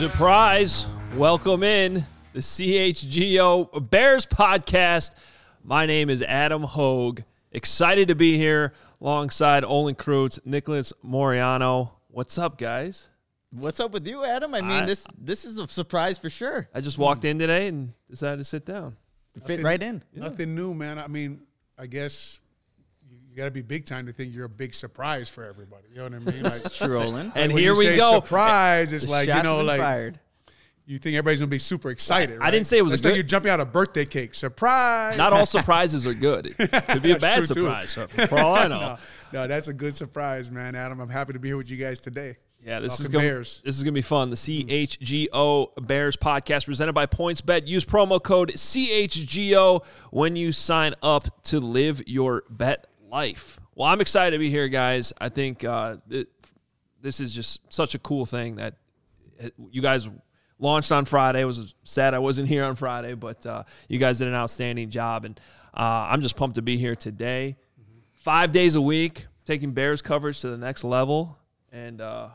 Surprise! Welcome in the CHGO Bears podcast. My name is Adam Hoge. Excited to be here alongside Olin Kreutz, Nicholas Moriano. What's up, guys? What's up with you, Adam? I mean, I- this this is a surprise for sure. I just walked in today and decided to sit down. You fit right in. Nothing new, man. I mean, I guess you, you got to be big time to think you're a big surprise for everybody. You know what I mean? Like, It's true, Olin. And when here we go. Surprise! It's The like you know, like fired. you think everybody's gonna be super excited. I didn't say it was a It's like good- you're jumping out a birthday cake. Surprise! Not all surprises are good. It could be a bad surprise, so- for all I know. no, no, that's a good surprise, man. Adam, I'm happy to be here with you guys today. Yeah, this is gonna, Bears. this is gonna be fun. The hmm. CHGO Bears podcast presented by PointsBet. Use promo code CHGO when you sign up to live your bet life. Well, I'm excited to be here, guys. I think uh, it, this is just such a cool thing that it- you guys launched on Friday. It was sad I wasn't here on Friday, but uh, you guys did an outstanding job, and uh, I'm just pumped to be here today. Five days a week, taking Bears coverage to the next level, and uh,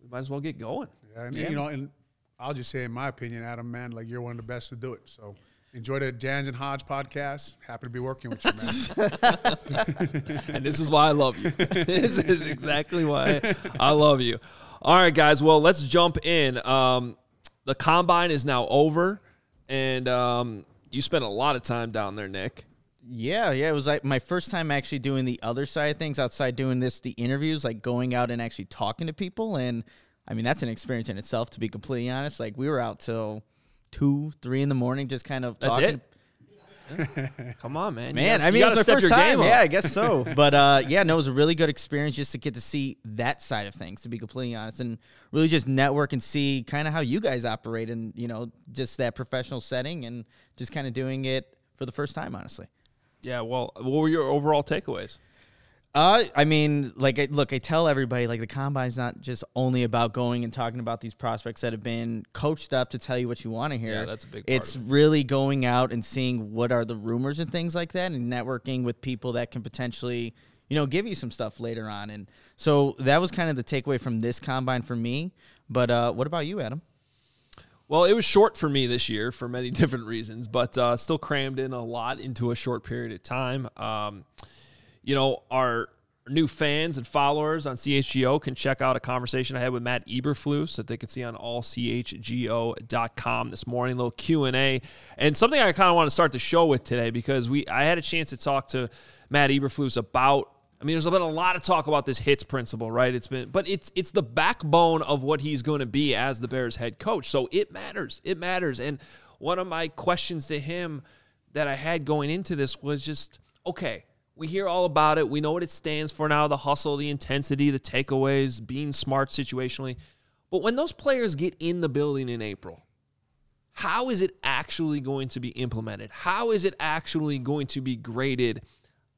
we might as well get going. Yeah, and, you know, and I'll just say, in my opinion, Adam, man, like you're one of the best to do it. So enjoy the Jahns and Hoge podcast. Happy to be working with you, man. and this is why I love you. this is exactly why I love you. All right, guys. Well, let's jump in. Um, the combine is now over, and um, you spent a lot of time down there, Nick. Yeah, yeah. It was like my first time actually doing the other side of things outside doing this, the interviews, like going out and actually talking to people. And I mean, that's an experience in itself, to be completely honest. Like, we were out till two, three in the morning, just kind of That's talking. it. Come on, man. Man, I mean, it was my first time. Yeah, I guess so. but uh, yeah, no, it was a really good experience just to get to see that side of things, to be completely honest, and really just network and see kind of how you guys operate in, you know, just that professional setting and just kind of doing it for the first time, honestly. Yeah. Well, what were your overall takeaways? Uh, I mean, like, I, look, I tell everybody, like, the combine's not just only about going and talking about these prospects that have been coached up to tell you what you want to hear. Yeah, that's a big part It's of really going out and seeing what are the rumors and things like that, and networking with people that can potentially, you know, give you some stuff later on. And so that was kind of the takeaway from this combine for me. But uh, what about you, Adam? Well, it was short for me this year for many different reasons, but uh, still crammed in a lot into a short period of time. Um, you know, our new fans and followers on CHGO can check out a conversation I had with Matt Eberflus that they can see on allchgo.com this morning, a little Q&A. And something I kind of want to start the show with today because we I had a chance to talk to Matt Eberflus about I mean, there's been a lot of talk about this H.I.T.S. principle, right? It's been, but it's it's the backbone of what he's going to be as the Bears head coach. So it matters. It matters. And one of my questions to him that I had going into this was just, okay, we hear all about it. We know what it stands for now: the hustle, the intensity, the takeaways, being smart situationally. But when those players get in the building in April, how is it actually going to be implemented? How is it actually going to be graded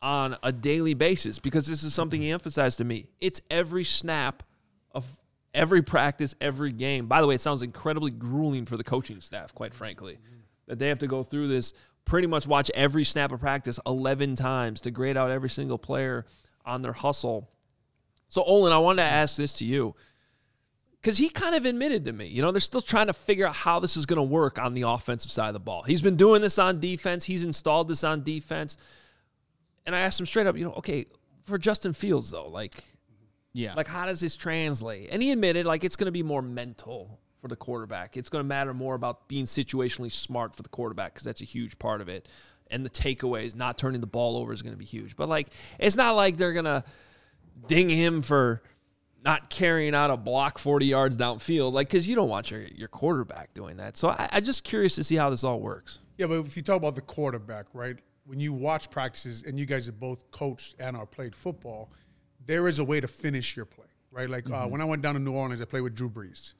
on a daily basis? Because this is something he emphasized to me. It's every snap of every practice, every game. By the way, it sounds incredibly grueling for the coaching staff, quite frankly, that they have to go through this, pretty much watch every snap of practice 11 times to grade out every single player on their hustle. So, Olin, I wanted to ask this to you because he kind of admitted to me, you know, they're still trying to figure out how this is going to work on the offensive side of the ball. He's been doing this on defense, he's installed this on defense. And I asked him straight up, you know, okay, for Justin Fields, though, like, Yeah. Like, how does this translate? And he admitted, like, it's going to be more mental for the quarterback. It's going to matter more about being situationally smart for the quarterback because that's a huge part of it. And the takeaways, not turning the ball over, is going to be huge. But like, it's not like they're going to ding him for not carrying out a block 40 yards downfield, like because you don't want your your quarterback doing that. So I, I'm just curious to see how this all works. Yeah, but if you talk about the quarterback, right? When you watch practices, and you guys have both coached and are played football, there is a way to finish your play, right? Like uh, when I went down to New Orleans, I played with Drew Brees.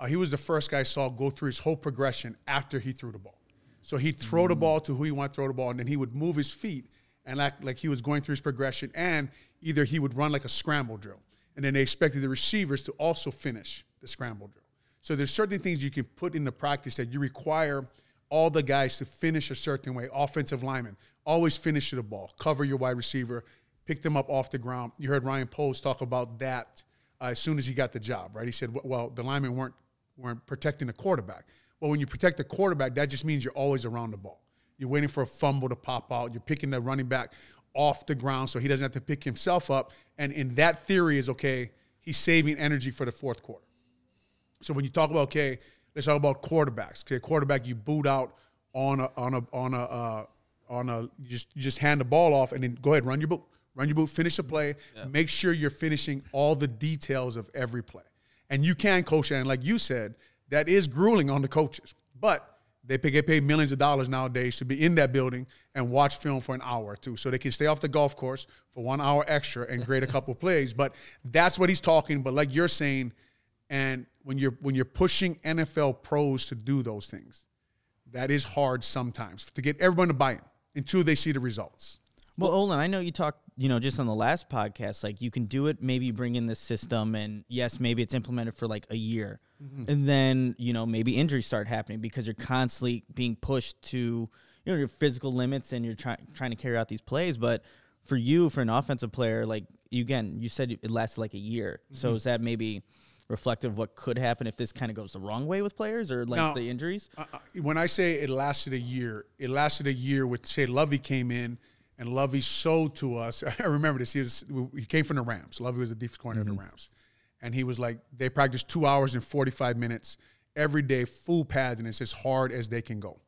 Uh, he was the first guy I saw go through his whole progression after he threw the ball. So he'd throw the ball to who he wanted to throw the ball, and then he would move his feet and act like he was going through his progression, and either he would run like a scramble drill, and then they expected the receivers to also finish the scramble drill. So there's certain things you can put into practice that you require all the guys to finish a certain way. Offensive linemen always finish the ball, cover your wide receiver, pick them up off the ground. You heard Ryan Poles talk about that uh, as soon as he got the job, right? He said, "Well, the linemen weren't weren't protecting the quarterback." Well, when you protect the quarterback, that just means you're always around the ball. You're waiting for a fumble to pop out. You're picking the running back off the ground so he doesn't have to pick himself up. And in that theory is okay, he's saving energy for the fourth quarter. So when you talk about okay, let's talk about quarterbacks. Okay, quarterback you boot out on a on a on a uh, on a you just you just hand the ball off and then go ahead run your boot, run your boot, finish the play. Make sure you're finishing all the details of every play. And you can coach and like you said, that is grueling on the coaches, but they get paid millions of dollars nowadays to be in that building and watch film for an hour or two, so they can stay off the golf course for one hour extra and grade a couple plays. But that's what he's talking. But like you're saying, and when you're when you're pushing NFL pros to do those things, that is hard sometimes to get everyone to buy in until they see the results. Well, Olin, I know you talked, you know, just on the last podcast, like you can do it, maybe bring in this system, and yes, maybe it's implemented for like a year, and then you know maybe injuries start happening because you're constantly being pushed to, you know, your physical limits, and you're trying trying to carry out these plays. But for you, for an offensive player, like you, again, you said it lasted like a year, so is that maybe reflective of what could happen if this kind of goes the wrong way with players or like Now- the injuries? Uh, when I say it lasted a year, it lasted a year with say Lovie came in and Lovie sold to us. I remember this. He was he came from the Rams. Lovie was the defense coordinator of the Rams, and he was like they practiced two hours and forty five minutes every day, full pads, and it's as hard as they can go.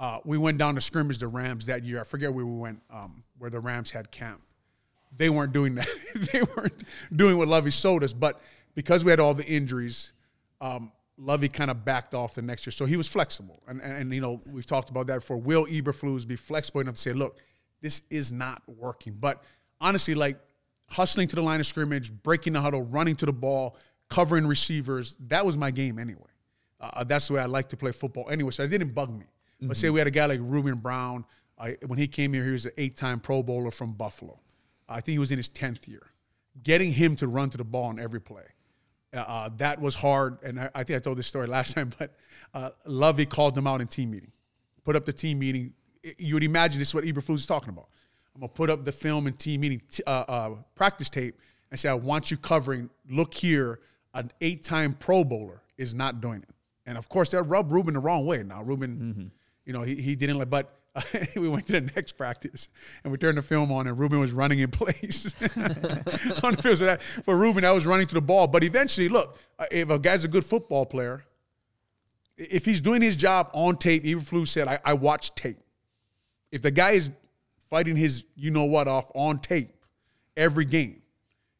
Uh, we went down to scrimmage the Rams that year. I forget where we went, um, where the Rams had camp. They weren't doing that. they weren't doing what Lovie sold us, but because we had all the injuries, um, Lovie kind of backed off the next year. So he was flexible. And, and, and, you know, we've talked about that for Will Eberflus be flexible enough to say, look, this is not working. But honestly, like hustling to the line of scrimmage, breaking the huddle, running to the ball, covering receivers, that was my game anyway. Uh, that's the way I like to play football anyway. So it didn't bug me. But say we had a guy like Ruben Brown. Uh, when he came here, he was an eight time Pro Bowler from Buffalo. I think he was in his 10th year. Getting him to run to the ball on every play. Uh, uh, that was hard, and I, I think I told this story last time. But uh, Lovie called them out in team meeting, put up the team meeting. You would imagine this is what Eberflus is talking about. I'm gonna put up the film and team meeting t- uh, uh, practice tape and say, I want you covering. Look here, an eight-time Pro Bowler is not doing it, and of course that rubbed Ruben the wrong way. Now Ruben, you know, he, he didn't like, but. we went to the next practice and we turned the film on and Ruben was running in place on the field. So that, for Ruben, I was running to the ball. But eventually, look, uh, if a guy's a good football player, if he's doing his job on tape, Eberflus said, I, I watch tape. If the guy is fighting his you know what off on tape every game,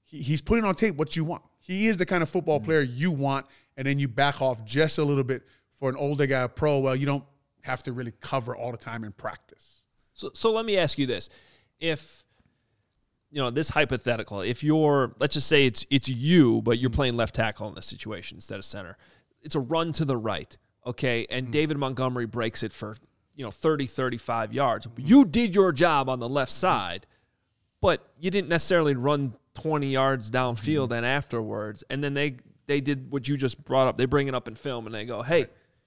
he, he's putting on tape what you want. He is the kind of football player you want, and then you back off just a little bit for an older guy, a pro. Well, you don't have to really cover all the time in practice. So, so let me ask you this: If you know this hypothetical, if you're, let's just say it's it's you, but you're mm-hmm. playing left tackle in this situation instead of center, it's a run to the right, okay, and mm-hmm. David Montgomery breaks it for you know 30, 35 yards. You did your job on the left side, but you didn't necessarily run 20 yards downfield mm-hmm. and afterwards, and then they they did what you just brought up. They bring it up in film and they go, hey,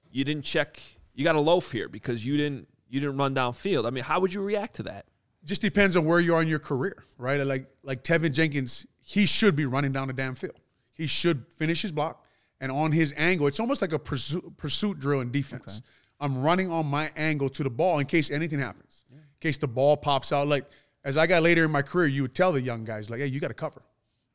you didn't check. You got a loaf here because you didn't you didn't run downfield. I mean, how would you react to that? just depends on where you are in your career, right? Like like Teven Jenkins, he should be running down the damn field. He should finish his block, and on his angle, it's almost like a pursuit, pursuit drill in defense. I'm running on my angle to the ball in case anything happens, in case the ball pops out. Like as I got later in my career, you would tell the young guys like, "Hey, you got to cover."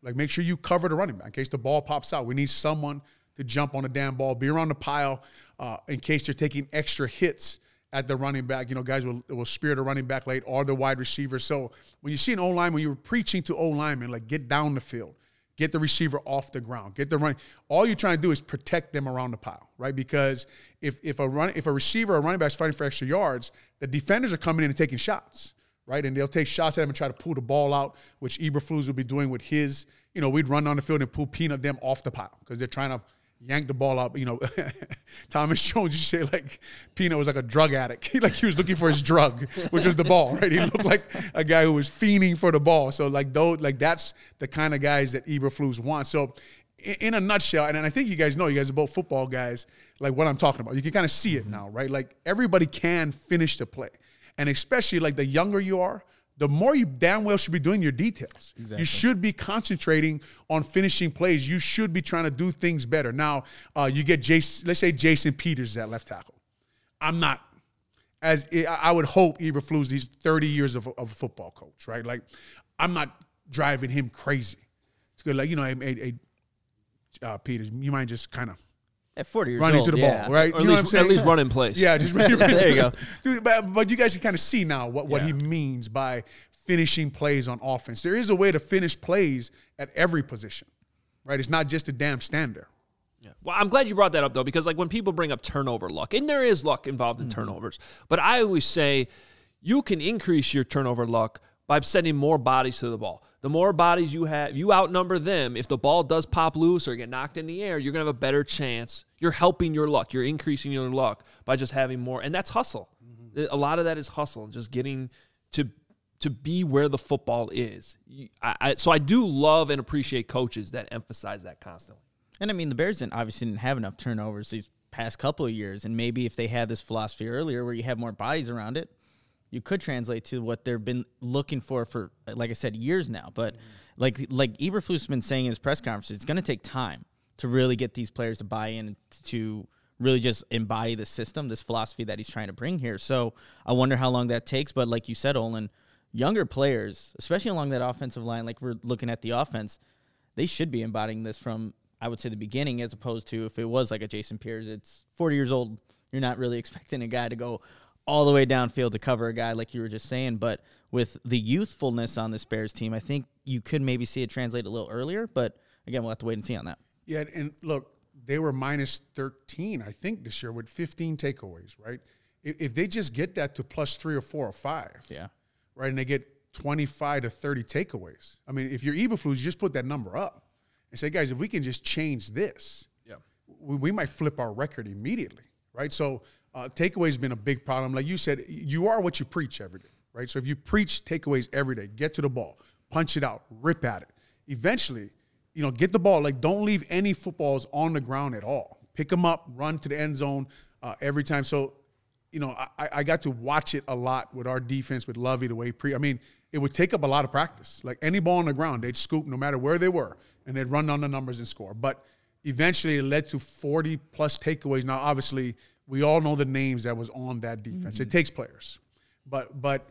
Like make sure you cover the running back in case the ball pops out. We need someone to jump on the damn ball, be around the pile uh, in case they're taking extra hits at the running back. You know, guys will, will spear the running back late or the wide receiver. So when you see an O line, when you're preaching to O linemen, like get down the field, get the receiver off the ground, get the running. All you're trying to do is protect them around the pile, right? Because if if a run if a receiver or running back is fighting for extra yards, the defenders are coming in and taking shots, right? And they'll take shots at him and try to pull the ball out, which Eberflus will be doing with his. You know, we'd run on the field and pull peanut them off the pile because they're trying to yank the ball up. You know, Thomas Jones to say like Peanut was like a drug addict. like he was looking for his drug, which was the ball, right? He looked like a guy who was fiending for the ball. So like those, like that's the kind of guys that Eberflus wants. So in, in a nutshell, and I think you guys know, you guys are both football guys, like what I'm talking about. You can kind of see it mm-hmm. now, right? Like everybody can finish the play. And especially like the younger you are, the more you damn well should be doing your details. Exactly. You should be concentrating on finishing plays. You should be trying to do things better. Now, uh, you get Jason, let's say Jason Peters at left tackle. I'm not as I would hope Eberflus. He's 30 years of, of a football coach, right? Like, I'm not driving him crazy. It's good, like you know, a, a, a uh, Peters. You might just kind of at 40 years running old, to the yeah. ball, right? Or you at, know least, what I'm saying? at least run in place. Yeah, just running. There you go. But, but you guys can kind of see now what, what Yeah. he means by finishing plays on offense. There is a way to finish plays at every position, right? It's not just a damn stander. Yeah. Well, I'm glad you brought that up though, because like when people bring up turnover luck, and there is luck involved in mm-hmm. turnovers, but I always say you can increase your turnover luck by sending more bodies to the ball. The more bodies you have, you outnumber them. If the ball does pop loose or get knocked in the air, you're gonna have a better chance. You're helping your luck. You're increasing your luck by just having more, and that's hustle. Mm-hmm. A lot of that is hustle, just getting to to be where the football is. I, I, so I do love and appreciate coaches that emphasize that constantly. And I mean, the Bears didn't obviously didn't have enough turnovers these past couple of years, and maybe if they had this philosophy earlier, where you have more bodies around it, you could translate to what they've been looking for for, like I said, years now. But like like Eberflus been saying in his press conference, it's going to take time to really get these players to buy in to really just embody the system, this philosophy that he's trying to bring here. So I wonder how long that takes. But like you said, Olin, younger players, especially along that offensive line, like we're looking at the offense, they should be embodying this from I would say the beginning, as opposed to if it was like a Jason Pierce, it's 40 years old. You're not really expecting a guy to go all the way downfield to cover a guy like you were just saying. But with the youthfulness on this Bears team, I think you could maybe see it translate a little earlier. But again, we'll have to wait and see on that. Yeah, and look, they were minus 13, I think, this year with 15 takeaways, right? If, if they just get that to plus three or four or five, Yeah. right, and they get 25 to 30 takeaways. I mean, if you're Eberflus, you just put that number up and say, guys, if we can just change this, Yeah. we, we might flip our record immediately, right? So uh, takeaways has been a big problem. Like you said, you are what you preach every day, right? So if you preach takeaways every day, get to the ball, punch it out, rip at it. Eventually, you know, get the ball. Like don't leave any footballs on the ground at all. Pick them up, run to the end zone uh, every time. So, you know, I, I got to watch it a lot with our defense with Lovie the way pre. I mean, it would take up a lot of practice. Like any ball on the ground, they'd scoop no matter where they were, and they'd run down the numbers and score. But eventually, it led to 40 plus takeaways. Now, obviously, we all know the names that was on that defense. It takes players, but but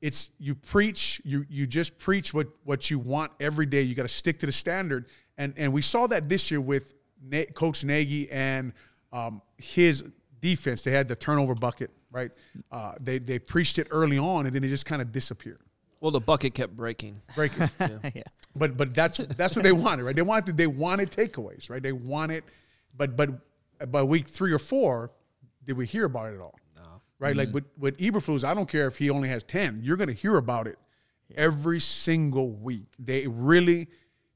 it's you preach you you just preach what what you want every day. You got to stick to the standard, and and we saw that this year with Na- Coach Nagy and um, his defense. They had the turnover bucket, right? Uh, they they preached it early on, and then it just kind of disappeared. Well, the bucket kept breaking. Break it. yeah. But but that's that's what they wanted, right? They wanted they wanted takeaways, right? They wanted, but but by week three or four, did we hear about it at all? No. Right? Like with with Eberflus, I don't care if he only has ten. You're going to hear about it every single week. They really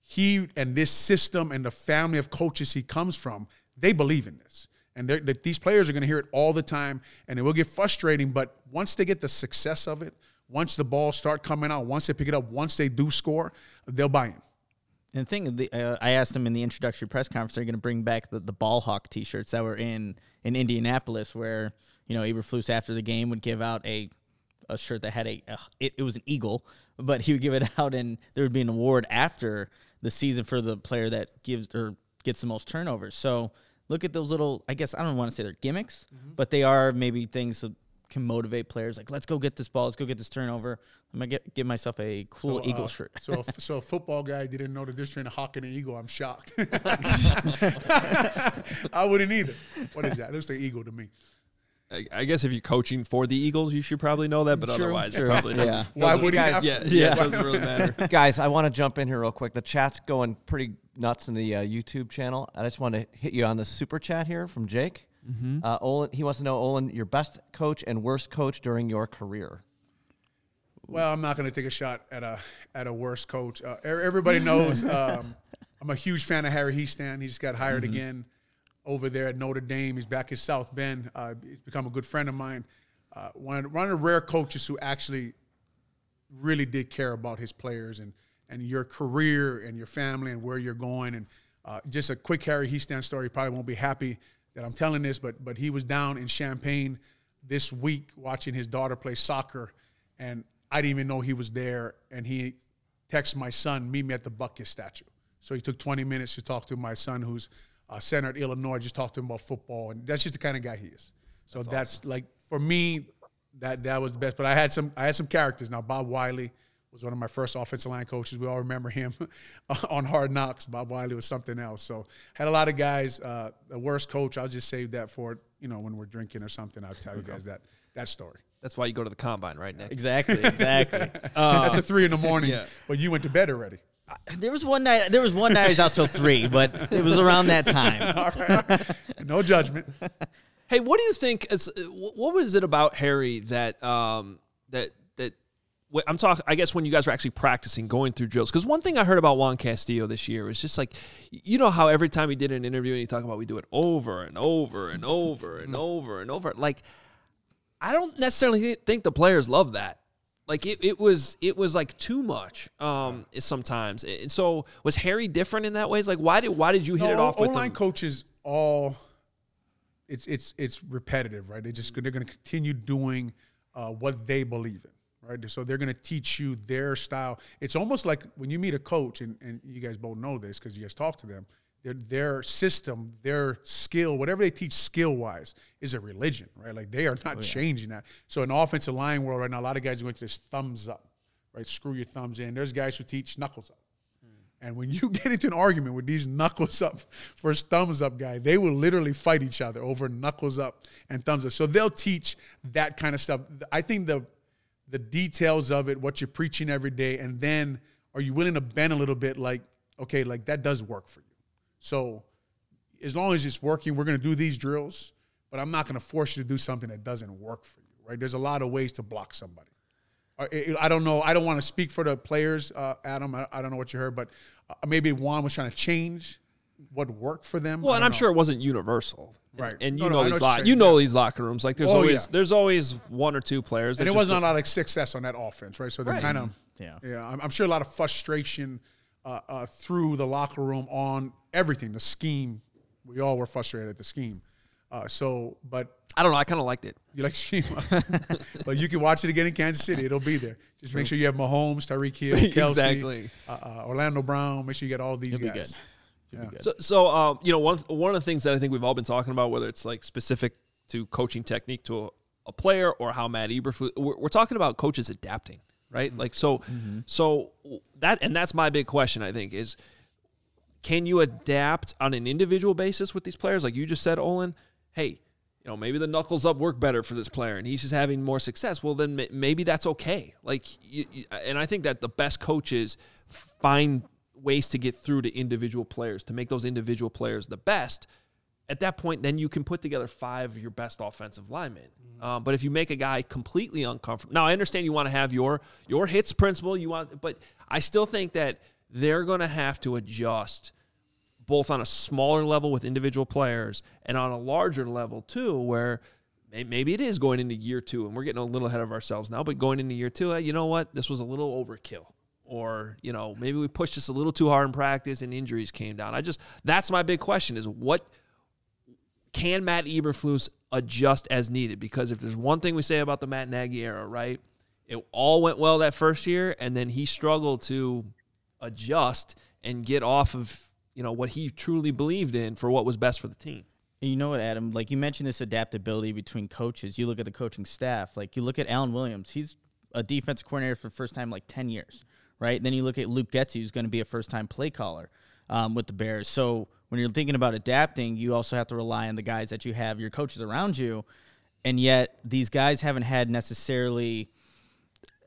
he and this system and the family of coaches he comes from, they believe in this. And that these players are going to hear it all the time, and it will get frustrating. But once they get the success of it, once the balls start coming out, once they pick it up, once they do score, they'll buy in. And the thing, the, uh, I asked them in the introductory press conference, they're going to bring back the, the ball hawk T-shirts that were in in Indianapolis, where you know Eberflus after the game would give out a a shirt that had a, a it, it was an eagle, but he would give it out, and there would be an award after the season for the player that gives or gets the most turnovers. So look at those little, I guess I don't want to say they're gimmicks, mm-hmm. but they are maybe things can motivate players. Like, let's go get this ball. Let's go get this turnover. I'm gonna get give myself a cool So, Eagle uh, shirt. so, a, so a football guy didn't know the difference between a hawk and an eagle. I'm shocked. I wouldn't either. What is that? It looks like eagle to me. I, I guess if you're coaching for the Eagles, you should probably know that, but True, otherwise, true. it probably doesn't. Yeah. Why would guys- have? Yeah, yeah, Yeah. it doesn't really matter. Guys, I want to jump in here real quick. The chat's going pretty nuts in the uh, YouTube channel. I just want to hit you on the super chat here from Jake. Uh, Olin, he wants to know, Olin, your best coach and worst coach during your career. Well, I'm not going to take a shot at a at a worse coach. Uh, everybody knows um, I'm a huge fan of Harry Hiestand. He just got hired again over there at Notre Dame. He's back in South Bend. Uh, he's become a good friend of mine. Uh, one, one of the rare coaches who actually really did care about his players and and your career and your family and where you're going. And uh, just a quick Harry Hiestand story. You probably won't be happy that I'm telling this, but but he was down in Champaign this week watching his daughter play soccer, and I didn't even know he was there. And he texted my son, "Meet me at the Bucket statue." So he took 20 minutes to talk to my son, who's a center at Illinois. Just talk to him about football, and that's just the kind of guy he is. So that's, like for me, that that was the best. But I had some I had some characters. Now Bob Wylie was one of my first offensive line coaches. We all remember him on Hard Knocks. Bob Wylie was something else. So had a lot of guys. Uh, the worst coach, I'll just save that for you know when we're drinking or something. I'll tell you guys that that story. That's why you go to the combine, right, Nick? exactly, exactly. That's at three in the morning. yeah. But you went to bed already. there was one night. There was one night I was out till three, but it was around that time. No judgment. Hey, what do you think? Is, uh, what was it about Harry that um, that that wh- I'm talking? I guess when you guys were actually practicing, going through drills. Because one thing I heard about Juan Castillo this year was just like, you know how every time he did an interview and he talked about we do it over and over and over and over and over. Like, I don't necessarily think the players love that. Like it, it was it was like too much um sometimes. And so was Harry different in that way? It's like why did why did you hit it off with O-line him? coaches all it's it's it's repetitive, right? They just they're going to continue doing uh, what they believe in, right? So they're going to teach you their style. It's almost like when you meet a coach, and, and you guys both know this because you guys talk to them. Their, their system, their skill, whatever they teach skill wise, is a religion, right? Like they are not oh, changing that. So in offensive line world right now, a lot of guys are going to this thumbs up, right? Screw your thumbs in. There's guys who teach knuckles up. Hmm. And when you get into an argument with these knuckles up versus thumbs up guy, they will literally fight each other over knuckles up and thumbs up. So they'll teach that kind of stuff. I think the the details of it, what you're preaching every day, and then are you willing to bend a little bit? Like, okay, like that does work for you. So as long as it's working, we're to do these drills, but I'm not to force you to do something that doesn't work for you. Right? There's a lot of ways to block somebody. Uh, I don't know. I don't want to speak for the players, uh, Adam. I, I don't know what you heard, but uh, maybe Juan was trying to change what worked for them. Well, and I'm know. sure it wasn't universal, Right. And No, you no, know I know these what you're lo- you know yeah. these locker rooms. Like there's Oh, always yeah. there's always one or two players, and it wasn't a lot of success on that offense, right? So they're Right. kind of, Yeah. yeah. I'm, I'm sure a lot of frustration uh, uh, through the locker room on everything, the scheme. We all were frustrated at the scheme. Uh, so, but I don't know. I kind of liked it. you like the scheme, but you can watch it again in Kansas City. It'll be there. Just make sure you have Mahomes, Tyreek Hill, Kelce, Exactly. uh, uh, Orlando Brown. Make sure you get all these It'll be guys. good. So, so um, you know, one one of the things that I think we've all been talking about, whether it's like specific to coaching technique to a, a player or how Matt Eberflus, we're, we're talking about coaches adapting, right? Like, so, so that and that's my big question. I think is, can you adapt on an individual basis with these players? Like you just said, Olin, hey, you know, maybe the knuckles up work better for this player, and he's just having more success. Well, then ma- maybe that's okay. Like, you, you, and I think that the best coaches find ways to get through to individual players to make those individual players the best. At that point, then you can put together five of your best offensive linemen. Um, but if you make a guy completely uncomfortable, now I understand you want to have your your H.I.T.S. principle. You want, but I still think that they're going to have to adjust both on a smaller level with individual players and on a larger level too, where maybe it is going into year two and we're getting a little ahead of ourselves now, but going into year two, you know what? This was a little overkill. Or, you know, maybe we pushed this a little too hard in practice and injuries came down. I just, that's my big question is what can Matt Eberflus adjust as needed? Because if there's one thing we say about the Matt Nagy era, right? It all went well that first year, and then he struggled to adjust and get off of you know what he truly believed in for what was best for the team. You know what, Adam? Like you mentioned this adaptability between coaches. You look at the coaching staff. Like you look at Alan Williams. He's a defense coordinator for the first time like ten years, right? Then you look at Luke Getsy, who's going to be a first time play caller um, with the Bears. So when you're thinking about adapting, you also have to rely on the guys that you have, your coaches around you, and yet these guys haven't had necessarily.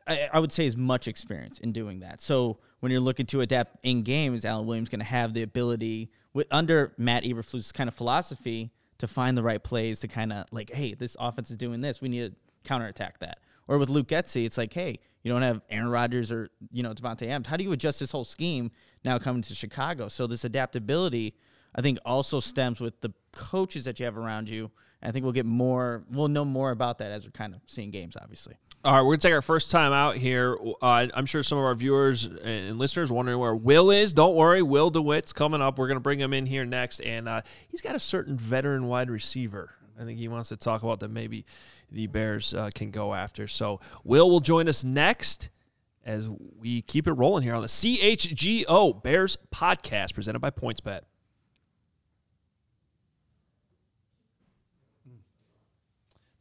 I, I would say as much experience in doing that. So when you're looking to adapt in games, Alan Williams going to have the ability with under Matt Eberflus's kind of philosophy to find the right plays to kind of like, hey, this offense is doing this. We need to counterattack that. Or with Luke Getsy, it's like, hey, you don't have Aaron Rodgers or you know Davante Adams. How do you adjust this whole scheme now coming to Chicago? So this adaptability, I think, also stems with the coaches that you have around you. I think we'll get more, we'll know more about that as we're kind of seeing games, obviously. All right, we're gonna take our first time out here. Uh, I'm sure some of our viewers and listeners wondering where Will is. Don't worry, Will DeWitt's coming up. We're gonna bring him in here next, and uh, he's got a certain veteran wide receiver. I think he wants to talk about that maybe the Bears uh, can go after. So Will will join us next as we keep it rolling here on the CHGO Bears podcast presented by PointsBet.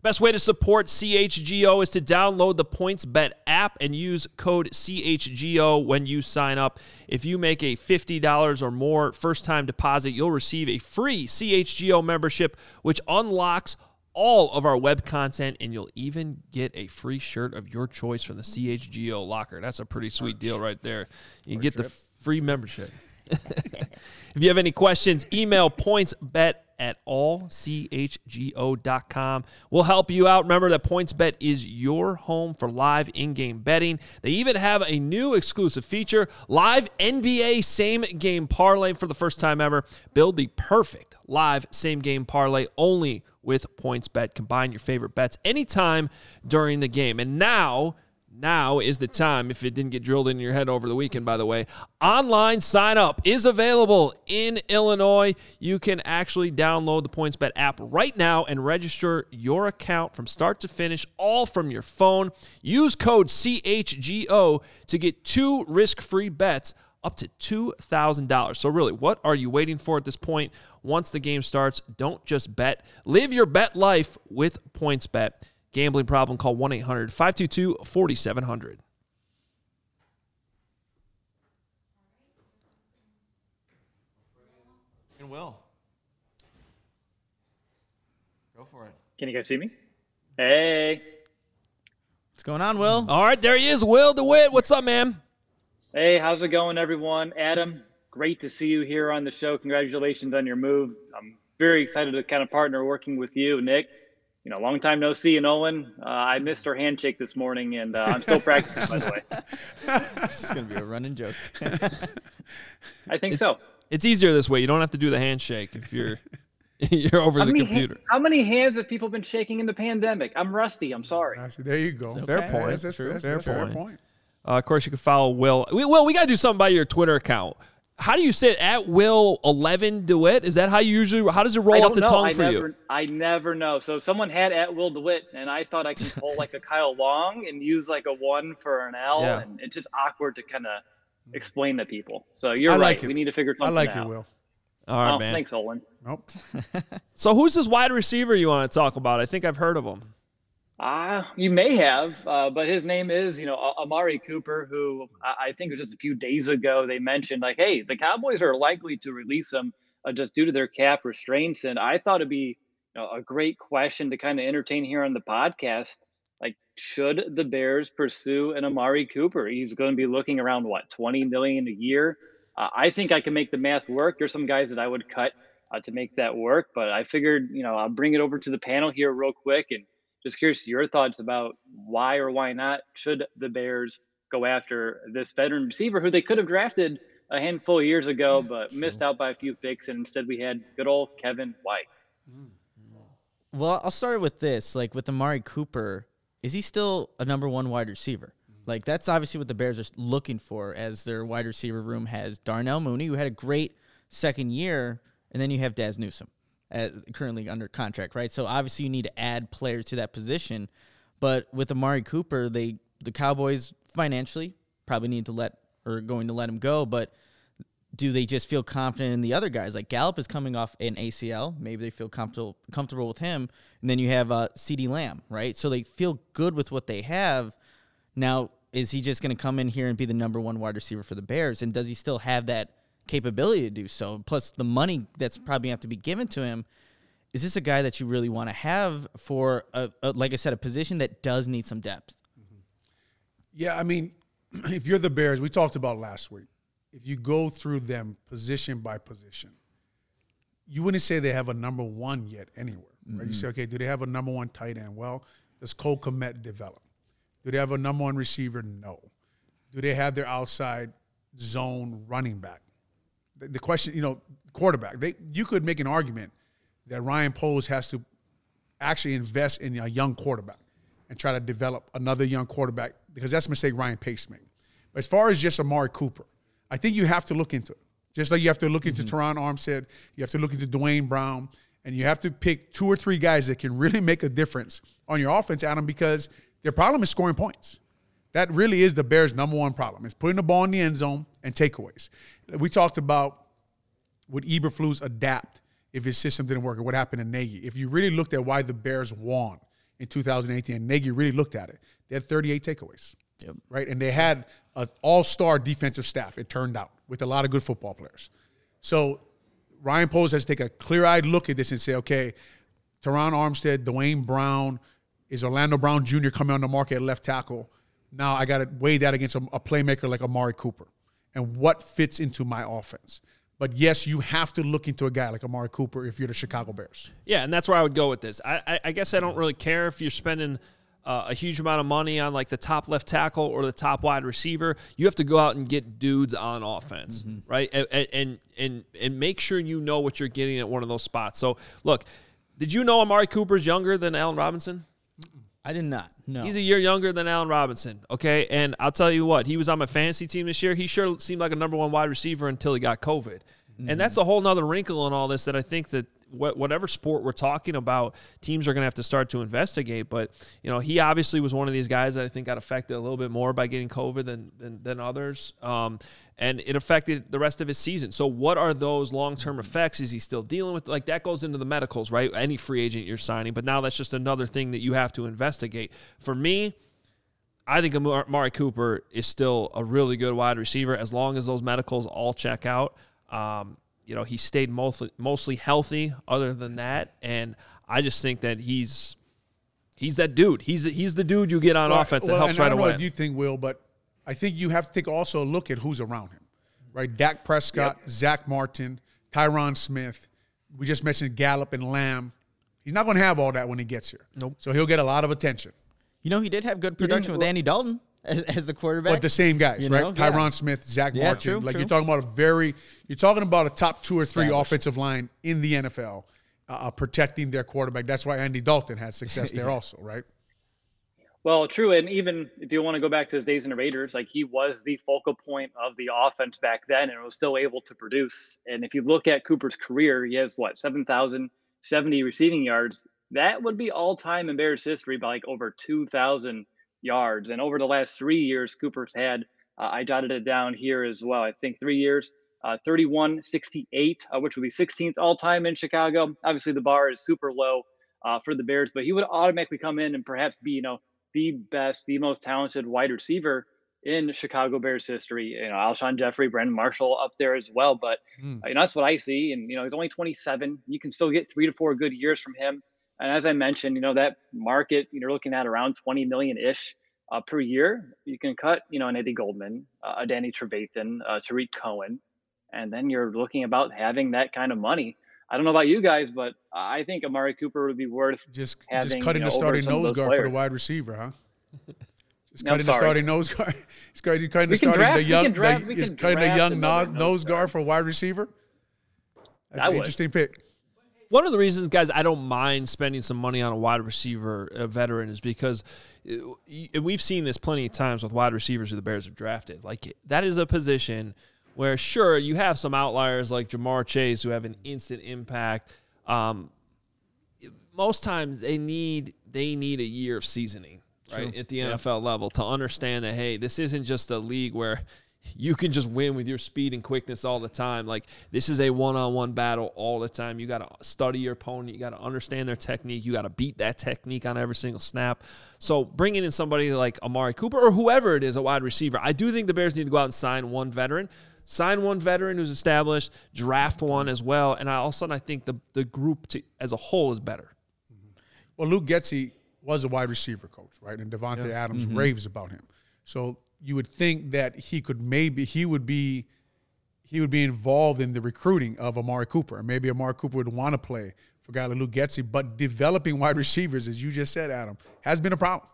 Best way to support CHGO is to download the PointsBet app and use code CHGO when you sign up. If you make a $50 or more first time deposit, you'll receive a free CHGO membership, which unlocks all of our web content, and you'll even get a free shirt of your choice from the CHGO locker. That's a pretty sweet deal right there. You get the free membership. if you have any questions, email pointsbet at allchgo.com. We'll help you out. Remember that PointsBet is your home for live in-game betting. They even have a new exclusive feature, live NBA same game parlay for the first time ever. Build the perfect live same game parlay only with PointsBet. Combine your favorite bets anytime during the game. And now now is the time, if it didn't get drilled in your head over the weekend, by the way. Online sign up is available in Illinois. You can actually download the PointsBet app right now and register your account from start to finish, all from your phone. Use code CHGO to get two risk free bets up to $2,000. So, really, what are you waiting for at this point? Once the game starts, don't just bet. Live your bet life with PointsBet. Gambling problem, call 1 800 522 4700. And Will. Go for it. Can you guys see me? Hey. What's going on, Will? All right, there he is, Will DeWitt. What's up, man? Hey, how's it going, everyone? Adam, great to see you here on the show. Congratulations on your move. I'm very excited to kind of partner working with you, Nick. You know, long time no see, and Owen. Uh, I missed our handshake this morning, and uh, I'm still practicing, by the way. This is going to be a running joke. I think so. It's easier this way. You don't have to do the handshake if you're you're over How the computer. ha- how many hands have people been shaking in the pandemic? I'm rusty. I'm sorry. I there you go. Fair Okay. point. That's, that's, True. that's, Fair fair point. point. Uh, of course, you can follow Will. We, Will, we got to do something about your Twitter account. How do you say it? At Will Eleven Dewitt? Is that how you usually? How does it roll off the know. tongue I for never, you? I never know. So someone had at Will DeWitt, and I thought I could pull like a Kyle Long and use like a one for an L, Yeah. and it's just awkward to kind of explain to people. So you're I right. like. We need to figure something out. I like out. it, Will. All right, oh, man. thanks, Olin. Nope. So who's this wide receiver you want to talk about? I think I've heard of him. Ah, you may have, uh, but his name is, you know, Amari Cooper, who I, I think it was just a few days ago they mentioned, like, hey, the Cowboys are likely to release him uh, just due to their cap restraints. And I thought it'd be you know, a great question to kind of entertain here on the podcast. Like, should the Bears pursue an Amari Cooper? He's going to be looking around what, 20 million a year? Uh, I think I can make the math work. There's some guys that I would cut uh, to make that work, but I figured, you know, I'll bring it over to the panel here real quick and just curious your thoughts about why or why not should the Bears go after this veteran receiver who they could have drafted a handful of years ago, but missed out by a few picks, and instead we had good old Kevin White. Mm-hmm. Well, I'll start with this. Like with Amari Cooper, is he still a number one wide receiver? Mm-hmm. Like that's obviously what the Bears are looking for as their wide receiver room has Darnell Mooney, who had a great second year, and then you have Dazz Newsome, uh, currently under contract, right? So obviously you need to add players to that position. But with Amari Cooper, they the Cowboys financially probably need to let or going to let him go, but do they just feel confident in the other guys? Like Gallup is coming off an ACL. Maybe they feel comfortable comfortable with him. And then you have uh, CeeDee Lamb, right? So they feel good with what they have. Now, is he just going to come in here and be the number one wide receiver for the Bears? And does he still have that capability to do so? Plus the money that's probably going to have to be given to him. Is this a guy that you really want to have for, a, a, like I said, a position that does need some depth? Yeah, I mean, if you're the Bears, we talked about last week. If you go through them position by position, you wouldn't say they have a number one yet anywhere. Right? Mm-hmm. You say, okay, do they have a number one tight end? Well, does Cole Kmet develop? Do they have a number one receiver? No. Do they have their outside zone running back? The, question, you know, quarterback. They you could make an argument that Ryan Poles has to actually invest in a young quarterback and try to develop another young quarterback because that's a mistake Ryan Pace made. But as far as just Amari Cooper, I think you have to look into it. Just like you have to look into mm-hmm. Terron Armstead, you have to look into Duane Brown, and you have to pick two or three guys that can really make a difference on your offense, Adam, because their problem is scoring points. That really is the Bears' number one problem. It's putting the ball in the end zone and takeaways. We talked about would Eberflus adapt if his system didn't work, or what happened to Nagy. If you really looked at why the Bears won in 2018, and Nagy really looked at it, they had 38 takeaways, Yep. right? And they had an all-star defensive staff. It turned out with a lot of good football players. So Ryan Poles has to take a clear-eyed look at this and say, okay, Terron Armstead, Duane Brown, is Orlando Brown Jr. coming on the market at left tackle? Now I got to weigh that against a, a playmaker like Amari Cooper, and what fits into my offense. But yes, you have to look into a guy like Amari Cooper if you're the Chicago Bears. Yeah, and that's where I would go with this. I, I, I guess I don't really care if you're spending uh, a huge amount of money on like the top left tackle or the top wide receiver. You have to go out and get dudes on offense, right? And, and and and make sure you know what you're getting at one of those spots. So look, did you know Amari Cooper's younger than Allen Robinson? I did not. No. He's a year younger than Allen Robinson. Okay, and I'll tell you what, he was on my fantasy team this year. He sure seemed like a number one wide receiver until he got COVID, and mm-hmm. that's a whole nother wrinkle in all this that I think that wh- whatever sport we're talking about, teams are going to have to start to investigate. But you know, he obviously was one of these guys that I think got affected a little bit more by getting COVID than than, than others. Um, and it affected the rest of his season. So, what are those long term effects? Is he still dealing with? Like, that goes into the medicals, right? Any free agent you're signing. But now that's just another thing that you have to investigate. For me, I think Amar- Amari Cooper is still a really good wide receiver as long as those medicals all check out. Um, you know, he stayed mostly mostly healthy. Other than that, and I just think that he's he's that dude. He's he's the dude you get on Well, offense that well, helps and I right don't know away. what you think, Will, but I think you have to take also a look at who's around him, right? Dak Prescott, Zack Martin, Tyron Smith. We just mentioned Gallup and Lamb. He's not going to have all that when he gets here. Nope. So he'll get a lot of attention. You know, he did have good production with Andy Dalton as, as the quarterback. But the same guys, You right? know, yeah. Tyron Smith, Zack Yeah, Martin. true, like true. you're talking about a very, you're talking about a top two or three offensive line in the NFL uh, uh, protecting their quarterback. That's why Andy Dalton had success there also, right? Well, true, and even if you want to go back to his days in the Raiders, like he was the focal point of the offense back then, and was still able to produce. And if you look at Cooper's career, he has what seven thousand seventy receiving yards. That would be all time in Bears history by like over two thousand yards. And over the last three years, Cooper's had uh, I jotted it down here as well. I think three years, uh, 31, 68, uh, which would be 16th all time in Chicago. Obviously, the bar is super low uh, for the Bears, but he would automatically come in and perhaps be, you know, the best, the most talented wide receiver in Chicago Bears history. You know, Alshon Jeffery, Brandon Marshall up there as well. But uh, you know, that's what I see. And you know, he's only 27. You can still get three to four good years from him. And as I mentioned, you know, that market you're looking at around 20 million ish uh, per year. You can cut, you know, an Eddie Goldman, uh, a Danny Trevathan, uh, Tarik Cohen, and then you're looking about having that kind of money. I don't know about you guys, but I think Amari Cooper would be worth Just having, just cutting you know, the starting nose guard for the wide receiver, huh? Just cutting the starting nose guard. He's cutting, cutting the starting draft- the young. draft- the, we he's can cutting the young nose, nose guard guard. for a wide receiver. That's I an would. interesting pick. One of the reasons, guys, I don't mind spending some money on a wide receiver, a veteran, is because uh, y- we've seen this plenty of times with wide receivers who the Bears have drafted. Like that is a position where, sure, you have some outliers like Ja'Marr Chase who have an instant impact. Um, most times they need they need a year of seasoning right at the NFL level to understand that hey, this isn't just a league where you can just win with your speed and quickness all the time. Like this is a one-on-one battle all the time. You got to study your opponent. You got to understand their technique. You got to beat that technique on every single snap. So bringing in somebody like Amari Cooper or whoever it is, a wide receiver, I do think the Bears need to go out and sign one veteran. Sign one veteran who's established, draft one as well, and I, all of a sudden I think the the group to, as a whole is better. Well, Luke Getsy was a wide receiver coach, right? And Davante Adams mm-hmm. raves about him. So you would think that he could maybe he would be he would be involved in the recruiting of Amari Cooper. Maybe Amari Cooper would want to play for guy like Luke Getsy. But developing wide receivers, as you just said, Adam, has been a problem.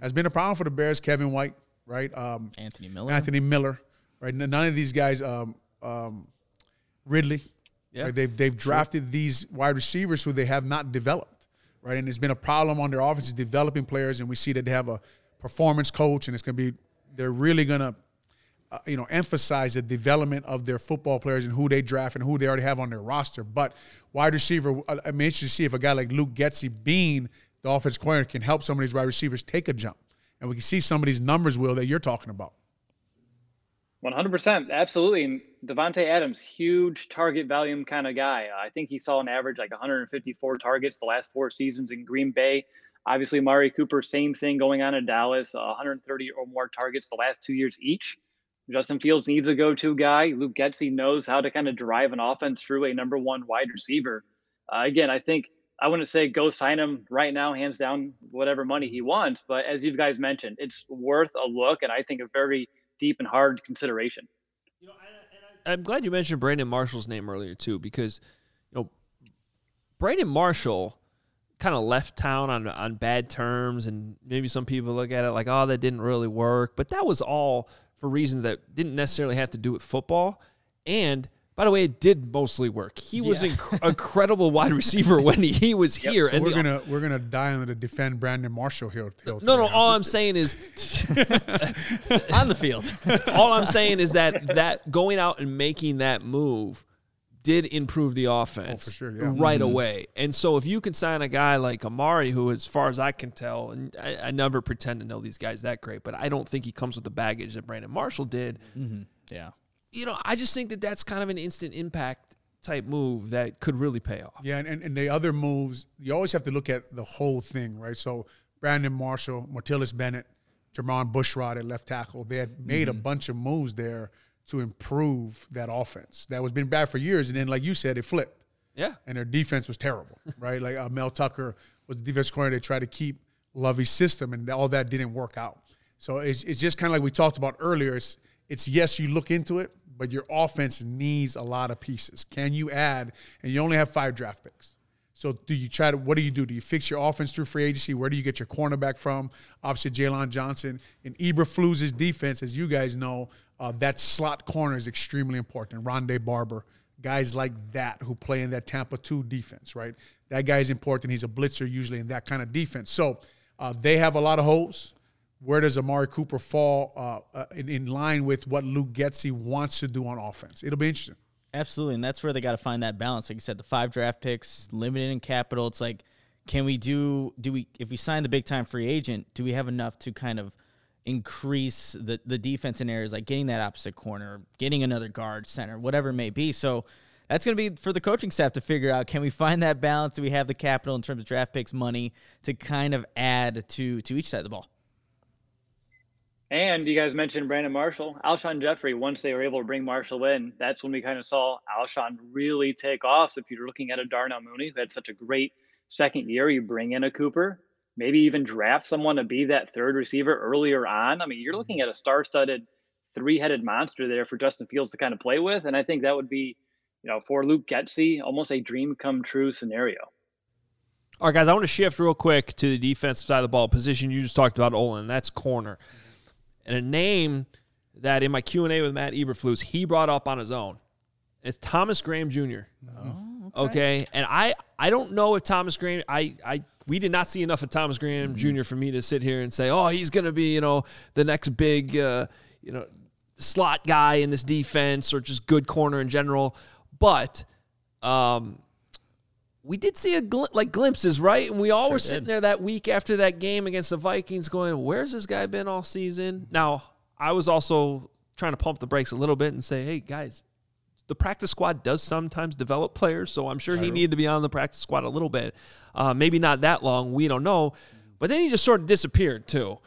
Has been a problem for the Bears. Kevin White, right? Um, Anthony Miller. Anthony Miller, right? None of these guys, um, um, Ridley, Yeah. right? they've they've drafted these wide receivers who they have not developed, right? And it's been a problem on their offense is developing players, and we see that they have a performance coach, and it's going to be they're really going to. Uh, you know, emphasize the development of their football players and who they draft and who they already have on their roster. But wide receiver, I'm interested to see if a guy like Luke Getsy, being the offense coordinator, can help some of these wide receivers take a jump, and we can see some of these numbers, Will, that you're talking about. 100%. Absolutely. And Davante Adams, huge target volume kind of guy. I think he saw an average like 154 targets the last four seasons in Green Bay. Obviously, Mari Cooper, same thing going on in Dallas, uh, 130 or more targets the last two years each. Justin Fields needs a go to guy. Luke Getsy knows how to kind of drive an offense through a number one wide receiver. Uh, again, I think I wouldn't say go sign him right now, hands down, whatever money he wants. But as you guys mentioned, it's worth a look and I think a very deep and hard consideration. I'm glad you mentioned Brandon Marshall's name earlier too, because you know Brandon Marshall kind of left town on on bad terms, and maybe some people look at it like, oh, that didn't really work, but that was all for reasons that didn't necessarily have to do with football. And by the way, it did mostly work. He was an inc- incredible wide receiver when he was here, So and we're the- gonna we're gonna die on the defend Brandon Marshall hill. hill no, no. today, All? I'm saying is on the field. all I'm saying is that that going out and making that move did improve the oh, offense Oh, sure, yeah. right mm-hmm. away. And so if you can sign a guy like Amari, who, as far as I can tell, and I, I never pretend to know these guys that great, but I don't think he comes with the baggage that Brandon Marshall did. Mm-hmm. yeah. You know, I just think that that's kind of an instant impact type move that could really pay off. Yeah, and, and, the other moves, you always have to look at the whole thing, right? So Brandon Marshall, Martellus Bennett, Jermon Bushrod at left tackle, they had made a mm-hmm. bunch of moves there to improve that offense. That was been bad for years, and then like you said, it flipped. Yeah. and their defense was terrible, right? Like uh, Mel Tucker was the defense coordinator. They tried to keep Lovie's system, and all that didn't work out. So it's, it's just kind of like we talked about earlier. It's it's yes, you look into it, but your offense needs a lot of pieces. Can you add? And you only have five draft picks. So do you try to? What do you do? Do you fix your offense through free agency? Where do you get your cornerback from? Obviously, Jaylon Johnson and Eberflus' defense, as you guys know, uh, that slot corner is extremely important. Rondé Barber, guys like that who play in that Tampa two defense, right? That guy is important. He's a blitzer usually in that kind of defense. So uh, they have a lot of holes. Where does Amari Cooper fall uh, uh, in, in line with what Luke Getsy wants to do on offense? It'll be interesting. Absolutely, and that's where they got to find that balance. Like you said, the five draft picks, limited in capital. It's like, can we do? Do we if we sign the big time free agent? Do we have enough to kind of increase the the defense in areas like getting that opposite corner, getting another guard, center, whatever it may be? So that's going to be for the coaching staff to figure out. Can we find that balance? Do we have the capital in terms of draft picks, money to kind of add to to each side of the ball? And you guys mentioned Brandon Marshall, Alshon Jeffery. Once they were able to bring Marshall in, that's when we kind of saw Alshon really take off. So if you're looking at a Darnell Mooney who had such a great second year, you bring in a Cooper, maybe even draft someone to be that third receiver earlier on. I mean, you're mm-hmm. looking at a star-studded, three-headed monster there for Justin Fields to kind of play with, and I think that would be, you know, for Luke Getsy, almost a dream come true scenario. All right, guys, I want to shift real quick to the defensive side of the ball position. You just talked about Olin. That's corner. And a name that in my Q&A with Matt Eberflus, he brought up on his own. It's Thomas Graham Jr. okay. And I, I don't know if Thomas Graham I, I we did not see enough of Thomas Graham Jr. for me to sit here and say, oh, he's gonna be, you know, the next big uh, you know, slot guy in this defense or just good corner in general. But um we did see a gl- like glimpses, right? And we all were sitting there that week after that game against the Vikings, going, "Where's this guy been all season?" Now, I was also trying to pump the brakes a little bit and say, hey guys, the practice squad does sometimes develop players, so I'm sure he needed to be on the practice squad a little bit. Uh, maybe not that long. We don't know. But then he just sort of disappeared too.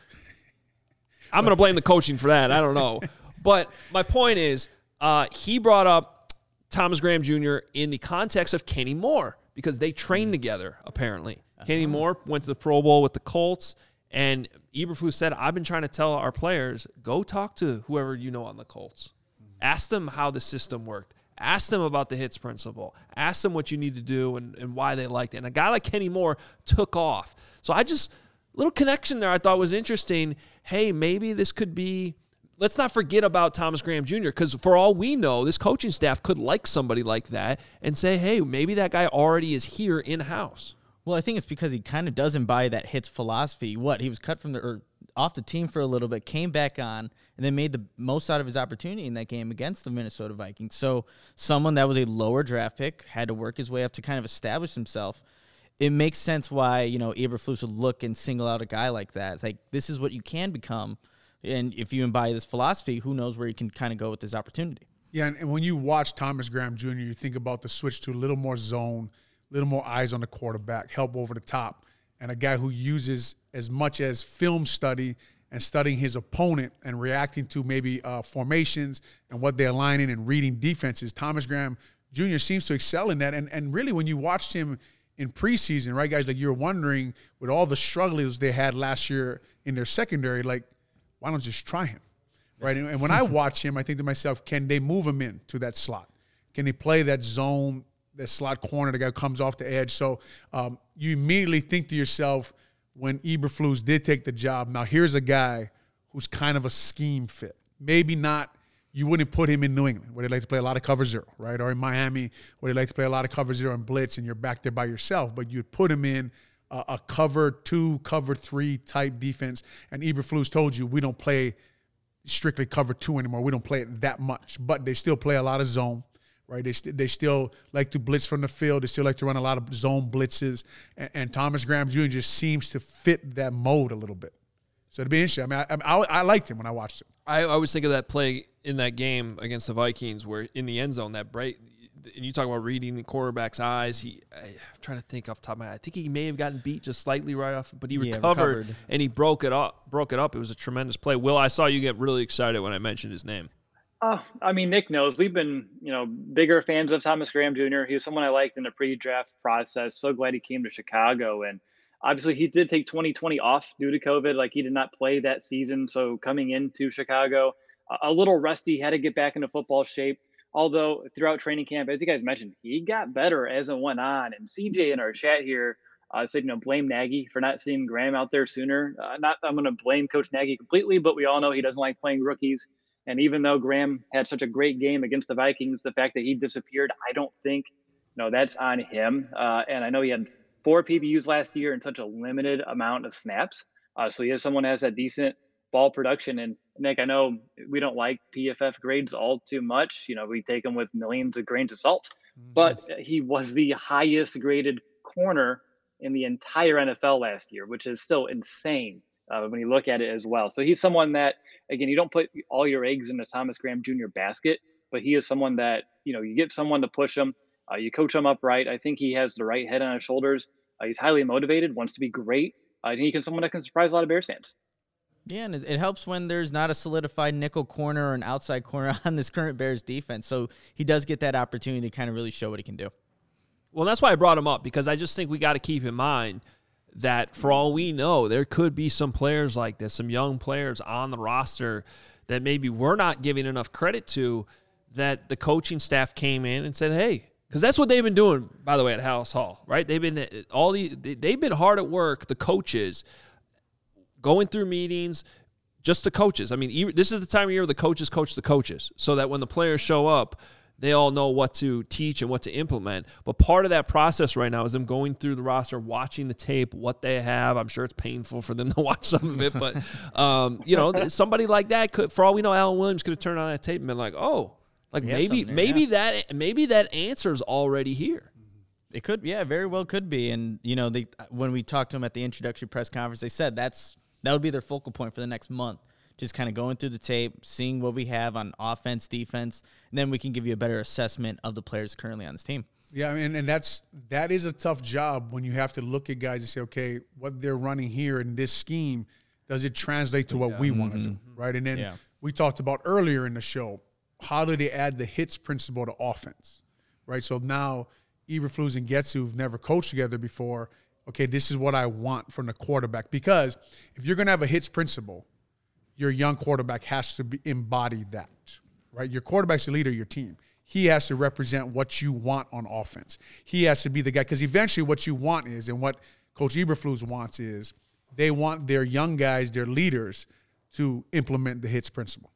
I'm going to blame the coaching for that. I don't know. But my point is, uh, he brought up Thomas Graham Jr. in the context of Kenny Moore because they trained mm. together, apparently. Uh-huh. Kenny Moore went to the Pro Bowl with the Colts, and Eberflus said, I've been trying to tell our players, go talk to whoever you know on the Colts. Mm-hmm. Ask them how the system worked. Ask them about the H.I.T.S. principle. Ask them what you need to do and, and why they liked it. And a guy like Kenny Moore took off. So I just, little connection there I thought was interesting. Hey, maybe this could be let's not forget about Thomas Graham Jr. because for all we know, this coaching staff could like somebody like that and say, hey, maybe that guy already is here in house. Well, I think it's because he kind of does embody that H.I.T.S. philosophy. What he was cut from the or off the team for a little bit, came back on, and then made the most out of his opportunity in that game against the Minnesota Vikings. So someone that was a lower draft pick had to work his way up to kind of establish himself. It makes sense why you know Eberflus would look and single out a guy like that. Like this is what you can become, and if you embody this philosophy, who knows where you can kind of go with this opportunity. Yeah, and, and when you watch Thomas Graham Jr., you think about the switch to a little more zone, a little more eyes on the quarterback, help over the top, and a guy who uses as much as film study and studying his opponent and reacting to maybe uh, formations and what they're aligning and reading defenses. Thomas Graham Jr. seems to excel in that. And and really, when you watched him in preseason, right, guys, like you're wondering with all the struggles they had last year in their secondary, like why don't you just try him, right? And, and when I watch him, I think to myself, can they move him in to that slot? Can he play that zone, that slot corner? The guy comes off the edge, so um, you immediately think to yourself when Eberflus did take the job. Now here's a guy who's kind of a scheme fit. Maybe not. You wouldn't put him in New England, where they like to play a lot of cover zero, right? Or in Miami, where they like to play a lot of cover zero and blitz, and you're back there by yourself. But you'd put him in a, cover two, cover three type defense. And Eberflus told you we don't play strictly cover two anymore. We don't play it that much, but they still play a lot of zone right? They, st- they still like to blitz from the field. They still like to run a lot of zone blitzes. And, and Thomas Graham Jr. just seems to fit that mode a little bit. So it'd be interesting. I mean, I, I, I liked him when I watched him. I always think of that play in that game against the Vikings where in the end zone, that break, and you talk about reading the quarterback's eyes. He, I, am trying to think off the top of my head. I think he may have gotten beat just slightly right off, but he Yeah, recovered, recovered. and he broke it up. Broke it up. It was a tremendous play. Will, I saw you get really excited when I mentioned his name. Oh, I mean, Nick knows we've been, you know, bigger fans of Thomas Graham Jr. He was someone I liked in the pre-draft process. So glad he came to Chicago, and obviously he did take 2020 off due to COVID. Like he did not play that season. So coming into Chicago, a, a little rusty, had to get back into football shape. Although throughout training camp, as you guys mentioned, he got better as it went on. And CJ in our chat here uh, said, you know, blame Nagy for not seeing Graham out there sooner. Uh, not, I'm going to blame Coach Nagy completely, but we all know he doesn't like playing rookies. And even though Graham had such a great game against the Vikings, the fact that he disappeared, I don't think, no, that's on him. Uh, and I know he had four PBUs last year and such a limited amount of snaps. Uh, so he has someone has that decent ball production. And Nick, I know we don't like PFF grades all too much. You know, we take them with millions of grains of salt, but he was the highest graded corner in the entire NFL last year, which is still insane uh, when you look at it as well. So he's someone that, again, you don't put all your eggs in the Thomas Graham Jr. basket, but he is someone that, you know, you get someone to push him, uh, you coach him upright. I think he has the right head on his shoulders. Uh, he's highly motivated, wants to be great. I think he can someone that can surprise a lot of Bears fans. Yeah, and it, helps when there's not a solidified nickel corner or an outside corner on this current Bears defense. So he does get that opportunity to kind of really show what he can do. Well, that's why I brought him up because I just think we got to keep in mind that for all we know, there could be some players like this, some young players on the roster that maybe we're not giving enough credit to. That the coaching staff came in and said, "Hey." Because that's what they've been doing, by the way, at Halas Hall, right? They've been eh, all the they've been hard at work. The coaches going through meetings, just the coaches. I mean, this is the time of year where the coaches coach the coaches, so that when the players show up, they all know what to teach and what to implement. But part of that process right now is them going through the roster, watching the tape, what they have. I'm sure it's painful for them to watch some of it, but um, you know, somebody like that could, for all we know, Alan Williams could have turned on that tape and been like, "Oh, like maybe, there, maybe yeah. that, maybe that answer is already here." It could, yeah, very well could be. And you know, they when we talked to them at the introductory press conference, they said that's that would be their focal point for the next month. just kind of going through the tape, seeing what we have on offense, defense, and then we can give you a better assessment of the players currently on this team. Yeah, I mean, and that's that is a tough job when you have to look at guys and say, okay, what they're running here in this scheme, does it translate to what we want to do, mm-hmm. right? And then Yeah. we talked about earlier in the show, how do they add the H.I.T.S. principle to offense, right? So now Eberflus and Getz, who've never coached together before, okay, this is what I want from the quarterback because if you're going to have a H.I.T.S. principle, your young quarterback has to be, embody that, right? Your quarterback's the leader of your team. He has to represent what you want on offense. He has to be the guy because eventually, what you want is, and what Coach Eberflus wants is, they want their young guys, their leaders, to implement the H.I.T.S. principle.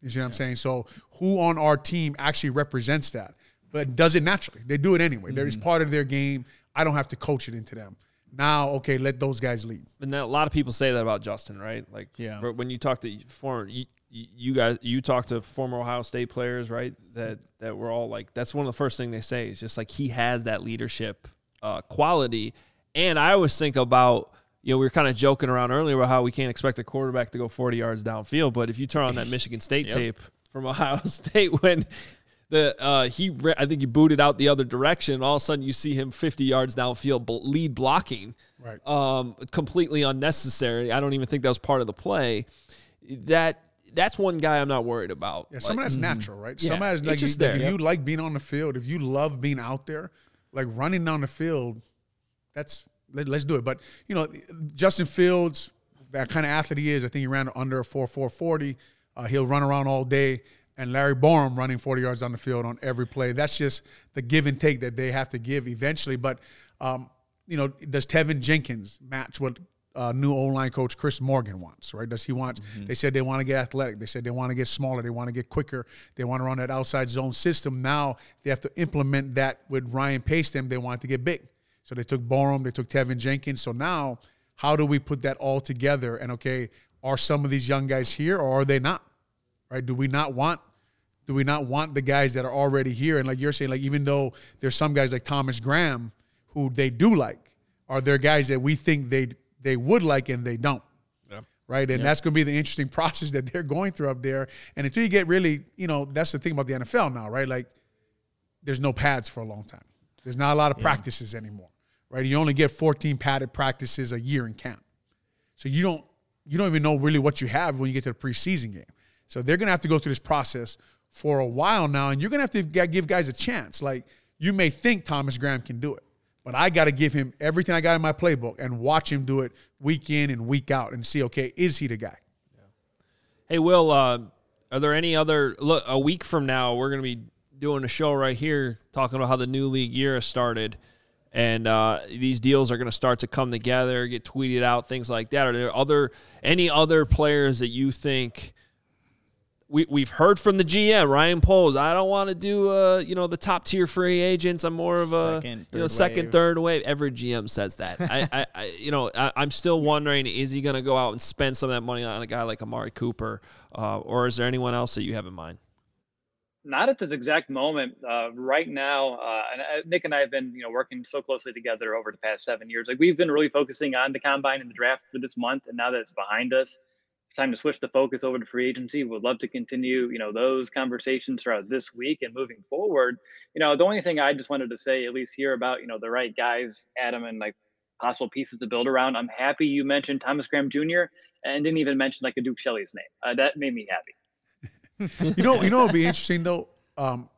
You see what I'm saying? So, who on our team actually represents that, but does it naturally? They do it anyway. They're It's mm-hmm. part of their game. I don't have to coach it into them. Now, okay, let those guys lead. And that, a lot of people say that about Justin, right? Like, Yeah. when you talk to former, you, you guys, you talk to former Ohio State players, right? That that were all like, that's one of the first thing they say is just like he has that leadership uh, quality. And I always think about, you know, we were kind of joking around earlier about how we can't expect a quarterback to go 40 yards downfield, but if you turn on that Michigan State tape from Ohio State when the uh, he re- I think he booted out the other direction. All of a sudden, you see him 50 yards downfield, bl- lead blocking, Right. Um, completely unnecessary. I don't even think that was part of the play. That that's one guy I'm not worried about. Yeah, some of that's natural, right? Yeah, Some of that's it's like, just like there. if Yep. you like being on the field, if you love being out there, like running down the field, that's let, us do it. But you know, Justin Fields, that kind of athlete he is, I think he ran under a four four forty. Uh, he'll run around all day. And Larry Borom running 40 yards on the field on every play. That's just the give and take that they have to give eventually. But, um, you know, does Teven Jenkins match what uh, new O line coach Chris Morgan wants, right? Does he want? They said they want to get athletic. They said they want to get smaller. They want to get quicker. They want to run that outside zone system. Now they have to implement that with Ryan Pace. Them they want to get big. So they took Borom. They took Teven Jenkins. So now, how do we put that all together? And okay, are some of these young guys here or are they not? Right? Do we not want? Do we not want the guys that are already here? And like you're saying, like even though there's some guys like Thomas Graham who they do like, are there guys that we think they they would like and they don't? Right. And that's going to be the interesting process that they're going through up there. And until you get really, you know, that's the thing about the NFL now, right? Like there's no pads for a long time. There's not a lot of practices anymore. Right. You only get 14 padded practices a year in camp. So you don't you don't even know really what you have when you get to the preseason game. So they're going to have to go through this process for a while now, and you're going to have to give guys a chance. Like you may think Thomas Graham can do it, but I got to give him everything I got in my playbook and watch him do it week in and week out and see, okay, is he the guy? Hey, Will, uh, are there any other look? A week from now, we're going to be doing a show right here talking about how the new league year has started, and uh, these deals are going to start to come together, get tweeted out, things like that. Are there other any other players that you think? We, we've heard from the GM Ryan Poles. I don't want to do uh you know the top tier free agents. I'm more of a Second, you know third second wave. third wave. Every GM says that. I, I, I you know I, I'm still wondering is he going to go out and spend some of that money on a guy like Amari Cooper, uh, or is there anyone else that you have in mind? not at this exact moment uh, right now uh, and uh, nick and i have been you know working so closely together over the past seven years like we've been really focusing on the combine and the draft for this month and now that it's behind us it's time to switch the focus over to free agency would love to continue you know those conversations throughout this week and moving forward you know the only thing i just wanted to say at least here about you know the right guys adam and like possible pieces to build around i'm happy you mentioned thomas graham jr and didn't even mention like a duke shelley's name uh, that made me happy You know, you know, it'd be interesting though. Um,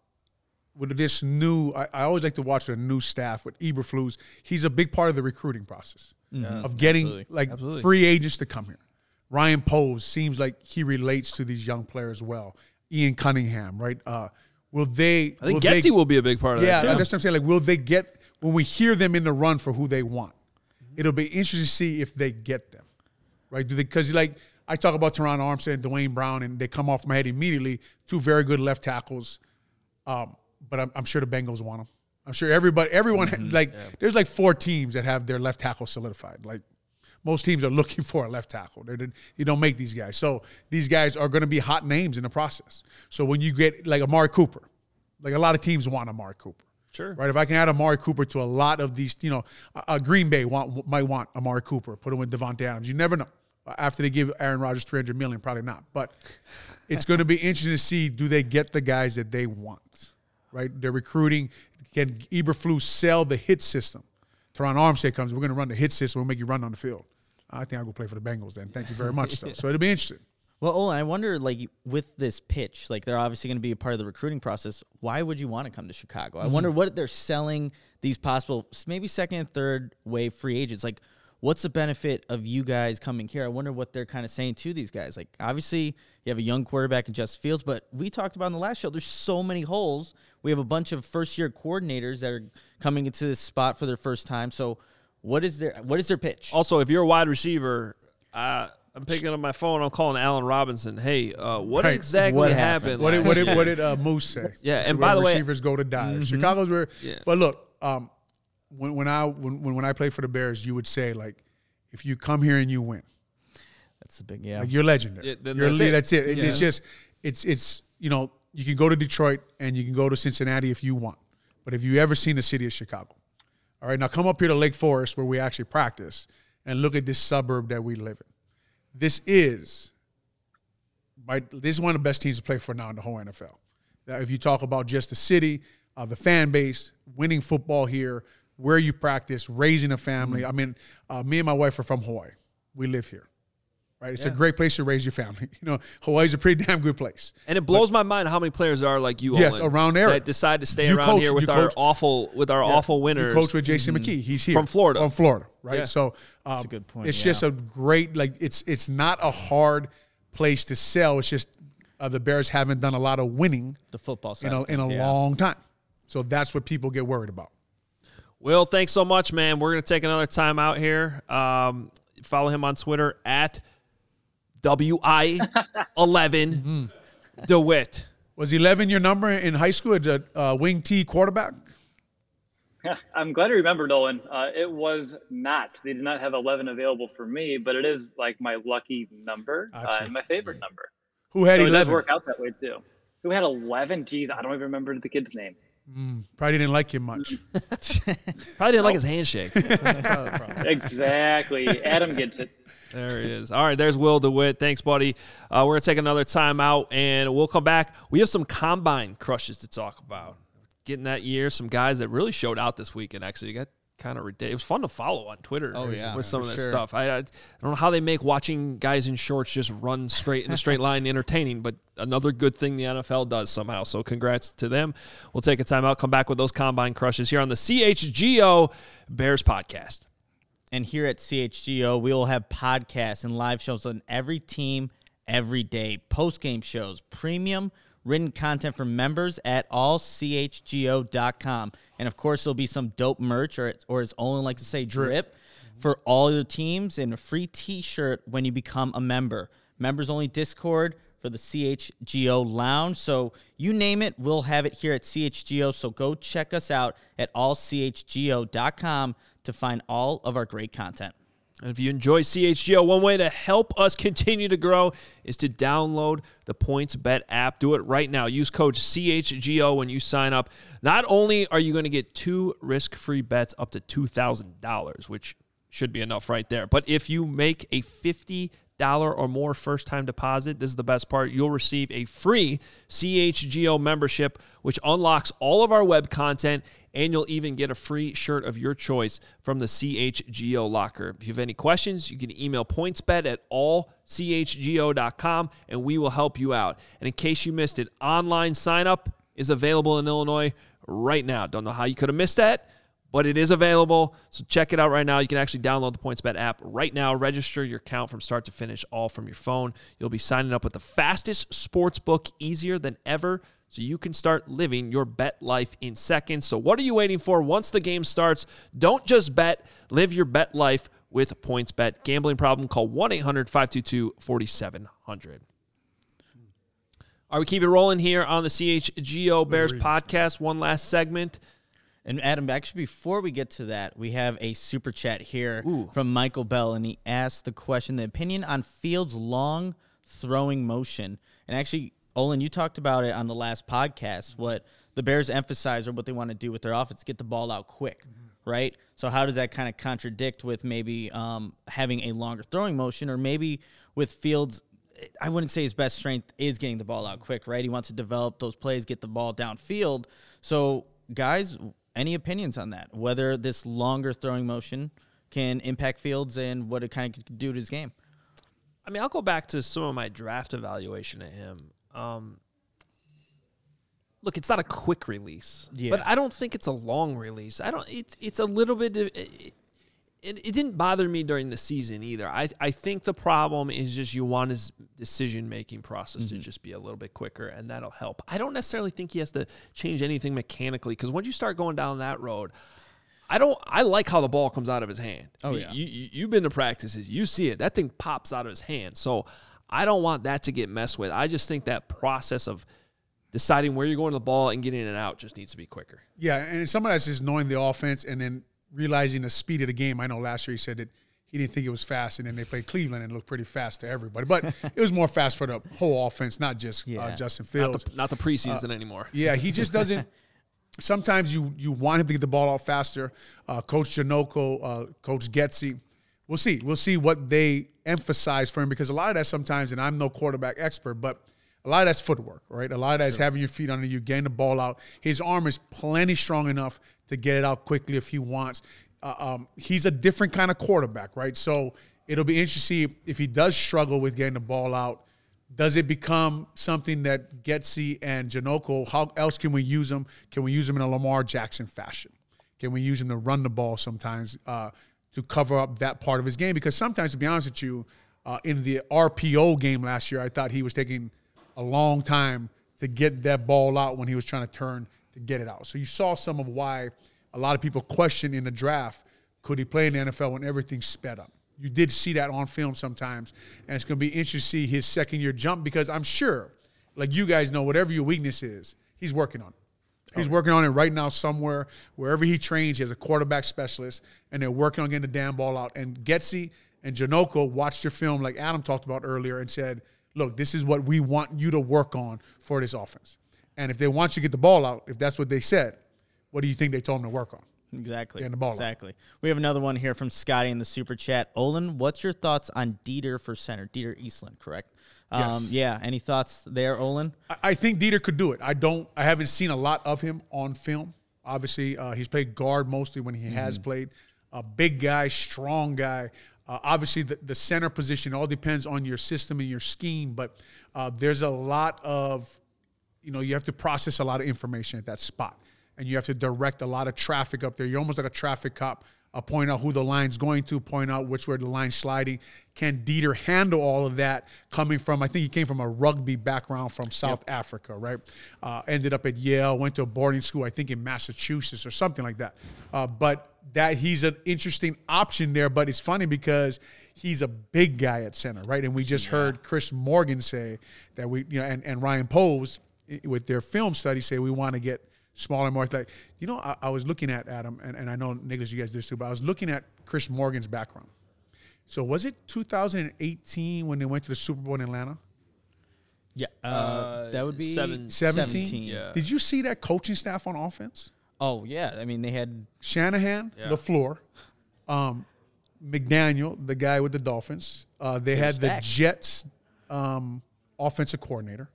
with this new, I, I always like to watch the new staff with Eberflus. He's a big part of the recruiting process of getting absolutely. like Absolutely. free agents to come here. Ryan Poles seems like he relates to these young players well. Ian Cunningham, right? Uh, will they? I think will Getsy they, will be a big part of yeah, that. too. that's what I'm saying. Like, will they get when we hear them in the run for who they want? It'll be interesting to see if they get them, right? Do they? Because like I talk about Terron Armstead and Duane Brown, and they come off my head immediately. Two very good left tackles, um, but I'm, I'm sure the Bengals want them. I'm sure everybody, everyone, like there's like four teams that have their left tackle solidified. Like most teams are looking for a left tackle. They don't make these guys, so these guys are going to be hot names in the process. So when you get like Amari Cooper, like a lot of teams want Amari Cooper. Sure. Right. If I can add Amari Cooper to a lot of these, you know, uh, Green Bay want might want Amari Cooper, put him with Davante Adams. You never know. after they give Aaron Rodgers 300 million, probably not. But it's going to be interesting to see do they get the guys that they want, right? They're recruiting. Can Eberflus sell the hit system? Terron Armstead comes. We're going to run the hit system. We'll make you run on the field. I think I'll go play for the Bengals then. Thank you very much. though. So it'll be interesting. Well, Olin, I wonder, like, with this pitch, like, they're obviously going to be a part of the recruiting process. Why would you want to come to Chicago? I mm-hmm. wonder what they're selling these possible, maybe second and third wave free agents. Like, what's the benefit of you guys coming here? I wonder what they're kind of saying to these guys. Like, obviously, you have a young quarterback in Justin Fields, but we talked about in the last show, there's so many holes. We have a bunch of first year coordinators that are coming into this spot for their first time. So, what is their what is their pitch? Also, if you're a wide receiver, uh, I'm picking up my phone. I'm calling Allen Robinson. Hey, uh, what Right. exactly What happened? happened? What did, what did, what did uh, Moose say? Yeah, This and is by where the way- receivers go to die. Chicago's where. Yeah. But look, um, when when I when, when when I played for the Bears, you would say like, if you come here and you win, That's a big yeah. like you're legendary. Yeah, then you're that's le- it. that's it. It- It's just it's it's you know you can go to Detroit and you can go to Cincinnati if you want, but have you ever seen the city of Chicago? All right, now come up here to Lake Forest where we actually practice and look at this suburb that we live in. This is by this is one of the best teams to play for now in the whole NFL. Now, if you talk about just the city, uh, the fan base, winning football here, where you practice, raising a family. I mean, uh, me and my wife are from Hawaii. We live here, right? It's a great place to raise your family. You know, Hawaii's a pretty damn good place. And it blows my mind how many players are like you. Yes, Olin, around there. that decide to stay You around coach- here with our coach- awful with our awful winners. You coach with Jason McKie. He's here From Florida. From Florida, right? Yeah. So um, a good point, It's yeah. just a great like it's it's not a hard place to sell. It's just uh, the Bears haven't done a lot of winning the football side. in a in a yeah. long time. So that's what people get worried about. Will, thanks so much, man. We're gonna take another time out here. Um, follow him on Twitter at wi eleven Dewitt. Was 11 your number in high school at the uh, wing T quarterback? I'm glad you remember, Nolan. Uh, it was not. They did not have 11 available for me, but it is like my lucky number uh, and my favorite number. Who had So it does 11? work out that way too. Who had 11? Geez, I don't even remember the kid's name. Probably didn't like him much. Probably didn't like his handshake. Exactly. Adam gets it. There he is. All right, there's Will DeWitt. Thanks, buddy. Uh, we're going to take another time out and we'll come back. We have some combine crushes to talk about. Getting that year, some guys that really showed out this weekend, actually. got kind of ridiculous. It was fun to follow on Twitter Oh, yeah, with some of that sure. stuff. I, I, I don't know how they make watching guys in shorts just run straight in a straight line entertaining, but another good thing the NFL does somehow. So congrats to them. We'll take a time out, come back with those combine crushes here on the CHGO Bears podcast. And here at CHGO, we will have podcasts and live shows on every team every day, post game shows, premium written content for members at allchgo.com. And of course, there'll be some dope merch, or, or as Olin likes to say, drip, for all your teams and a free t shirt when you become a member. Members only Discord for the CHGO Lounge. So you name it, we'll have it here at CHGO. So go check us out at allchgo.com to find all of our great content. And if you enjoy CHGO, one way to help us continue to grow is to download the PointsBet app. Do it right now. Use code CHGO when you sign up. Not only are you going to get two risk free bets up to $2,000, which should be enough right there, but if you make a 50 dollar or more first time deposit. This is the best part. You'll receive a free chgo membership which unlocks all of our web content and you'll even get a free shirt of your choice from the chgo locker. If you have any questions you can email pointsbet at allchgo.com and we will help you out. And in case you missed it online sign up is available in illinois right now. Don't know how you could have missed that but it is available. So check it out right now. You can actually download the PointsBet app right now. Register your account from start to finish, all from your phone. You'll be signing up with the fastest sports book, easier than ever, so you can start living your bet life in seconds. So what are you waiting for? Once the game starts, don't just bet, live your bet life with PointsBet. Gambling problem? Call 1-800-522-4700. All right, we keep it rolling here on the CHGO Bears podcast. One last segment. And Adam, actually, before we get to that, we have a super chat here from Michael Bell, and he asked the question: the opinion on Fields' long throwing motion. And actually, Olin, you talked about it on the last podcast. What the Bears emphasize or what they want to do with their offense: get the ball out quick, right? So how does that kind of contradict with maybe um, having a longer throwing motion, or maybe with Fields? I wouldn't say his best strength is getting the ball out quick, right? He wants to develop those plays, get the ball downfield. So, guys, any opinions on that? Whether this longer throwing motion can impact Fields and what it kind of could do to his game? I mean, I'll go back to some of my draft evaluation of him. Um, look, it's not a quick release, Yeah. but I don't think it's a long release. I don't. It's it's a little bit. It, it, it didn't bother me during the season either. I I think the problem is just you want his decision making process to mm-hmm. just be a little bit quicker, and that'll help. I don't necessarily think he has to change anything mechanically because once you start going down that road. I don't. I like how the ball comes out of his hand. Oh, yeah. you, you you've been to practices. You see it. That thing pops out of his hand. So I don't want that to get messed with. I just think that process of deciding where you're going to the ball and getting it out just needs to be quicker. Yeah, and some of that's just knowing the offense and then realizing the speed of the game. I know last year he said that he didn't think it was fast, and then they played Cleveland and it looked pretty fast to everybody. But it was more fast for the whole offense, not just uh, Yeah. Justin Not Fields. the, not the preseason anymore. Yeah, he just doesn't. sometimes you you want him to get the ball out faster. Uh, Coach Janocko, uh, Coach Getsy, we'll see. We'll see what they emphasize for him because a lot of that sometimes, and I'm no quarterback expert, but a lot of that's footwork, right? A lot of that's having your feet under you, getting the ball out. His arm is plenty strong enough to get it out quickly if he wants. Uh, um, he's a different kind of quarterback, right? So it'll be interesting if he does struggle with getting the ball out does it become something that Getsy and Janocko, how else can we use them? Can we use them in a Lamar Jackson fashion? Can we use him to run the ball sometimes uh, to cover up that part of his game? Because sometimes, to be honest with you, uh, in the RPO game last year, I thought he was taking a long time to get that ball out when he was trying to turn to get it out. So you saw some of why a lot of people questioned in the draft could he play in the NFL when everything's sped up? You did see that on film sometimes, and it's going to be interesting to see his second year jump because I'm sure, like you guys know, whatever your weakness is, he's working on it. He's oh. working on it right now somewhere. Wherever he trains, he has a quarterback specialist, and they're working on getting the damn ball out. And Getsy and Janocko watched your film, like Adam talked about earlier, and said, "Look, this is what we want you to work on for this offense." And if they want you to get the ball out, if that's what they said, what do you think they told him to work on? Exactly. Getting the ball out. exactly. We have another one here from Scotty in the super chat. Olin, what's your thoughts on Dieter for center? Dieter Eiselen, correct? Um, Yes. yeah. Any thoughts there, Olin? I- I think Dieter could do it. I don't. I haven't seen a lot of him on film. Obviously, uh, he's played guard mostly when he has played. A big guy, strong guy. Uh, obviously, the, the center position all depends on your system and your scheme, but uh, there's a lot of, you know, you have to process a lot of information at that spot, and you have to direct a lot of traffic up there. You're almost like a traffic cop. Uh, point out who the line's going to, point out which way the line's sliding. Can Dieter handle all of that coming from, I think he came from a rugby background from South Africa, right? Uh, ended up at Yale, went to a boarding school, I think in Massachusetts or something like that. Uh, but that he's an interesting option there. But it's funny because he's a big guy at center, right? And we just heard Chris Morgan say that we, you know, and, and Ryan Poles with their film study say we want to get smaller, more athletic. You know, I, I was looking at Adam, and, and I know Nicholas, you guys do this too, but I was looking at Chris Morgan's background. So was it 2018 when they went to the Super Bowl in Atlanta? Yeah. Uh, Uh, that would be seven- 17? Yeah. Did you see that coaching staff on offense? Oh, yeah. I mean, they had. Shanahan, Yeah. LaFleur, um, McDaniel, the guy with the Dolphins. Uh, they had the. Jets um, offensive coordinator,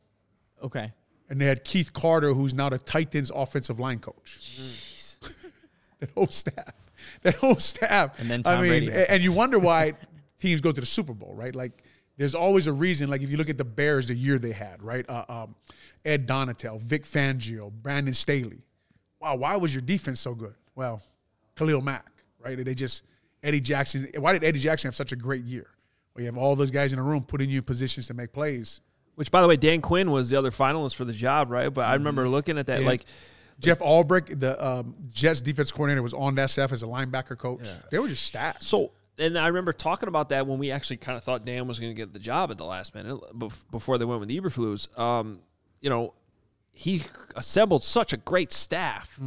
Okay. And they had Keith Carter, who's now the Titans offensive line coach. that whole staff, that whole staff. And then I mean, Brady. and you wonder why teams go to the Super Bowl, right? Like, there's always a reason. Like, if you look at the Bears, the year they had, right? Uh, um, Ed Donatell, Vic Fangio, Brandon Staley. Wow, why was your defense so good? Well, Khalil Mack, right? They just Eddie Jackson. Why did Eddie Jackson have such a great year? Well, you have all those guys in the room putting you in positions to make plays. Which, by the way, Dan Quinn was the other finalist for the job, right? But I remember looking at that, Yeah. like, Jeff Ulbrich, the um, Jets defense coordinator, was on that staff as a linebacker coach. They were just stacked. So, and I remember talking about that when we actually kind of thought Dan was going to get the job at the last minute before they went with Eberflus. Um, you know, he assembled such a great staff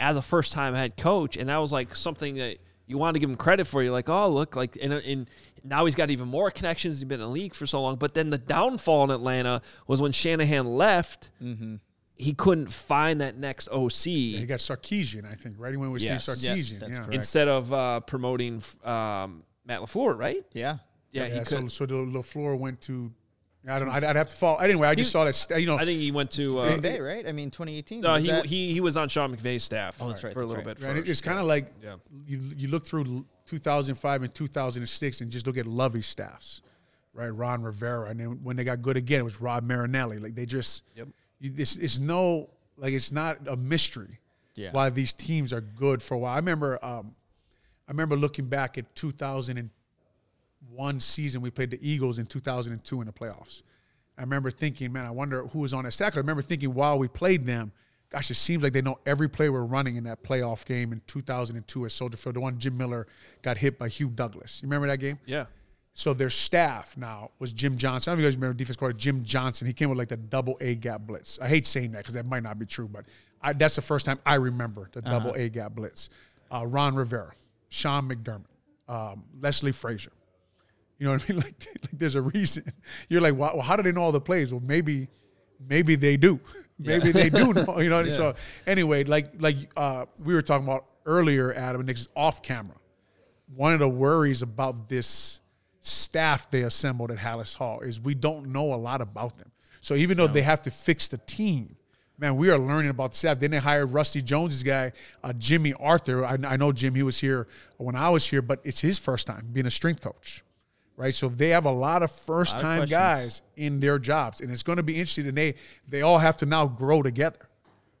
as a first time head coach, and that was like something that you want to give him credit for. You're like, oh, look, like, and, and now he's got even more connections. He's been in the league for so long. But then the downfall in Atlanta was when Shanahan left. he couldn't find that next OC He got Sarkisian, I think, right? He went with Yes. Steve Yeah, Sarkisian. that's yeah. instead of uh, promoting um, Matt Lafleur, right? Yeah. Yeah, Yeah, he so could. so the Lafleur went to. I don't know. I'd, I'd have to follow. Anyway, I just saw that. st- You know, I think he went to. Uh, Green Bay, right? I mean, 2018. no, was he, that- he he was on Sean McVay's staff. Oh, that's right, for a that's little right. bit. and it- first. it's kind of like Yeah. you you look through 2005 and 2006 and just look at Lovie's staffs, right? Ron Rivera, and then when they got good again, it was Rob Marinelli. Like they just, Yep. you, it's, it's no like it's not a mystery Yeah. why these teams are good for a while. I remember, um, I remember looking back at 2001 season we played the Eagles in 2002 in the playoffs. I remember thinking, man, I wonder who was on that stack. I remember thinking while we played them, gosh, it seems like they know every play we're running in that playoff game in 2002 at Soldier Field. The one Jim Miller got hit by Hugh Douglas. You remember that game? yeah. So their staff now was Jim Johnson. I don't know if you guys remember defense coordinator Jim Johnson. He came with like the double A gap blitz. I hate saying that because that might not be true, but I, that's the first time I remember the double A gap blitz. Uh, Ron Rivera, Sean McDermott, um, Leslie Frazier. You know what I mean? Like, like there's a reason. You're like, well, how do they know all the plays? Well, maybe, maybe they do. Maybe they do know. You know. what I mean? So anyway, like like uh, we were talking about earlier, Adam and Nick's off camera. One of the worries about this staff they assembled at Halas Hall is we don't know a lot about them. So even though they have to fix the team, man, we are learning about the staff. Then they hired Rusty Jones' guy, uh, Jimmy Arthur. I, I know Jim; he was here when I was here, but it's his first time being a strength coach, right? So they have a lot of first-time guys in their jobs, and it's going to be interesting. And they they all have to now grow together.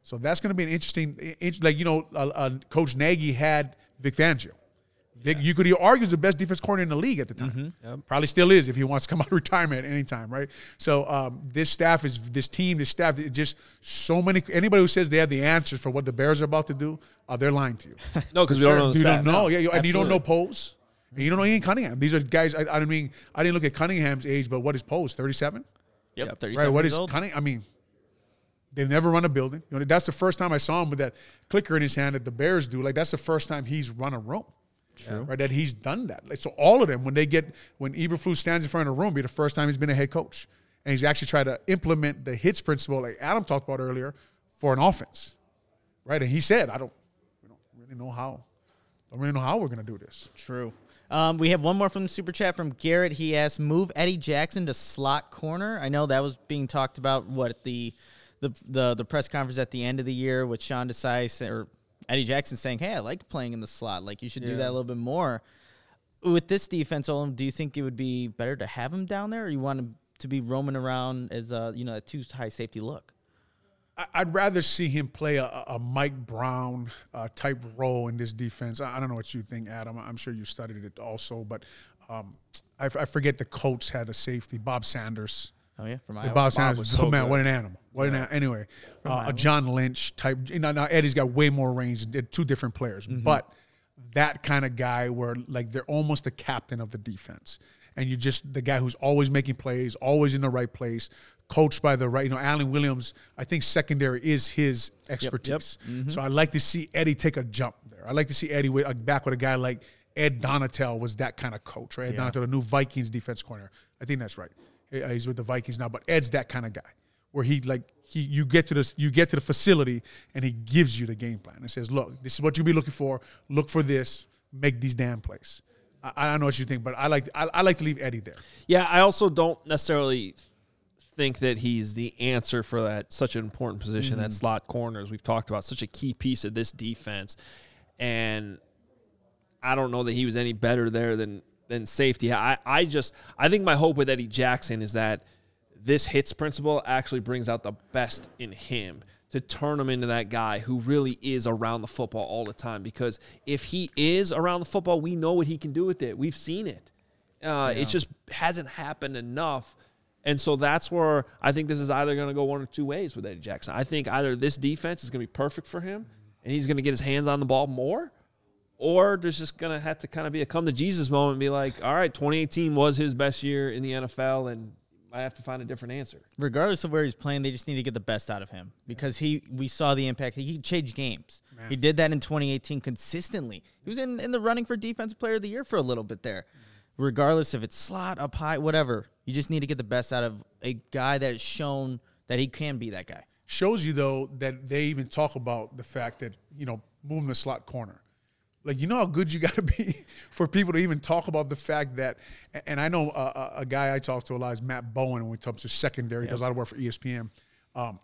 So that's going to be an interesting, like you know, uh, uh, Coach Nagy had Vic Fangio. Vic, You could argue he's the best defense corner in the league at the time. Probably still is if he wants to come out of retirement at any time, right? So um, this staff is this team, this staff, just so many. Anybody who says they have the answers for what the Bears are about to do, uh, they're lying to you. No, because we don't know. You don't know, yeah, you, and you don't know. Poles, and you don't know Ian Cunningham. These are guys. I, I don't mean I didn't look at Cunningham's age, but what is Poles? Thirty-seven. Yep. Yep. 37 Right. What years is old. Cunningham? I mean, they've never run a building. You know, that's the first time I saw him with that clicker in his hand that the Bears do. Like that's the first time he's run a room. True. Right. That he's done that. Like, so all of them, when they get when Eberflus stands in front of a room, be the first time he's been a head coach, and he's actually tried to implement the H.I.T.S. principle, like Adam talked about earlier, for an offense. Right. And he said, I don't, we don't really know how. I don't really know how we're gonna do this. True. Um, we have one more from the super chat from Garrett. He asked, "Move Eddie Jackson to slot corner." I know that was being talked about. What the the the, the press conference at the end of the year with Sean Desai or Eddie Jackson saying, "Hey, I like playing in the slot. Like you should do that a little bit more." With this defense, Olin, do you think it would be better to have him down there, or you want him to be roaming around as a you know a two high safety look? I'd rather see him play a, a Mike Brown uh, type role in this defense. I don't know what you think, Adam. I'm sure you studied it also, but um, I, f- I forget the coach had a safety, Bob Sanders. Oh yeah, from Iowa. Bob Sanders, was oh so man, good. what an animal! What an anyway, uh, a John Lynch type. You know, now Eddie's got way more range. They're two different players, Mm-hmm. but that kind of guy where like they're almost the captain of the defense, and you just the guy who's always making plays, always in the right place, coached by the right. You know, Alan Williams. I think secondary is his expertise. Mm-hmm. So I'd like to see Eddie take a jump there. I'd like to see Eddie with, back with a guy like Ed Donatell was that kind of coach, right? Ed Donatell, the new Vikings defense corner. I think that's right. Uh, He's with the Vikings now, but Ed's that kind of guy where he like he you get to this you get to the facility and he gives you the game plan and says, look, this is what you'll be looking for. Look for this. Make these damn plays. I, I don't know what you think, but I like I, I like to leave Eddie there. Yeah, I also don't necessarily think that he's the answer for that such an important position, that slot corner, as we've talked about, such a key piece of this defense. And I don't know that he was any better there than than safety. I, I just I think my hope with Eddie Jackson is that this H.I.T.S. principle actually brings out the best in him to turn him into that guy who really is around the football all the time. Because if he is around the football, we know what he can do with it. We've seen it. Uh, It just hasn't happened enough. And so that's where I think this is either going to go one or two ways with Eddie Jackson. I think either this defense is going to be perfect for him and he's going to get his hands on the ball more, or there's just going to have to kind of be a come to Jesus moment and be like, all right, 2018 was his best year in the NFL and I have to find a different answer. regardless of where he's playing, they just need to get the best out of him because he we saw the impact. He changed games. He did that in 2018 consistently. He was in, in the running for defensive player of the year for a little bit there. Regardless if it's slot, up high, whatever. You just need to get the best out of a guy that has shown that he can be that guy. shows you though that they even talk about the fact that you know moving the slot corner. Like you know how good you got to be for people to even talk about the fact that. And I know a, a guy I talk to a lot is Matt Bowen when it comes to secondary. He does a lot of work for ESPN. Um,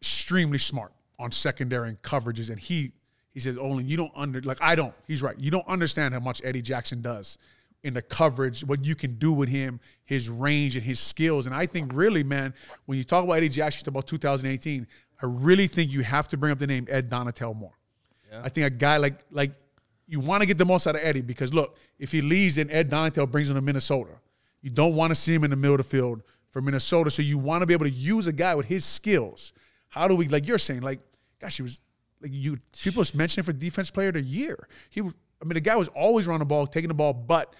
extremely smart on secondary and coverages, and he he says, "Olin, you don't under like I don't." He's right. You don't understand how much Eddie Jackson does in the coverage, what you can do with him, his range and his skills. And I think really, man, when you talk about Eddie Jackson about 2018, I really think you have to bring up the name Ed Donatell more. Yeah. I think a guy like like you want to get the most out of Eddie because look, if he leaves and Ed Donatell brings him to Minnesota, you don't want to see him in the middle of the field for Minnesota. So you want to be able to use a guy with his skills. How do we like you're saying, like, gosh, he was like you people mentioning for defense player of the year. He was I mean, the guy was always running the ball, taking the ball, but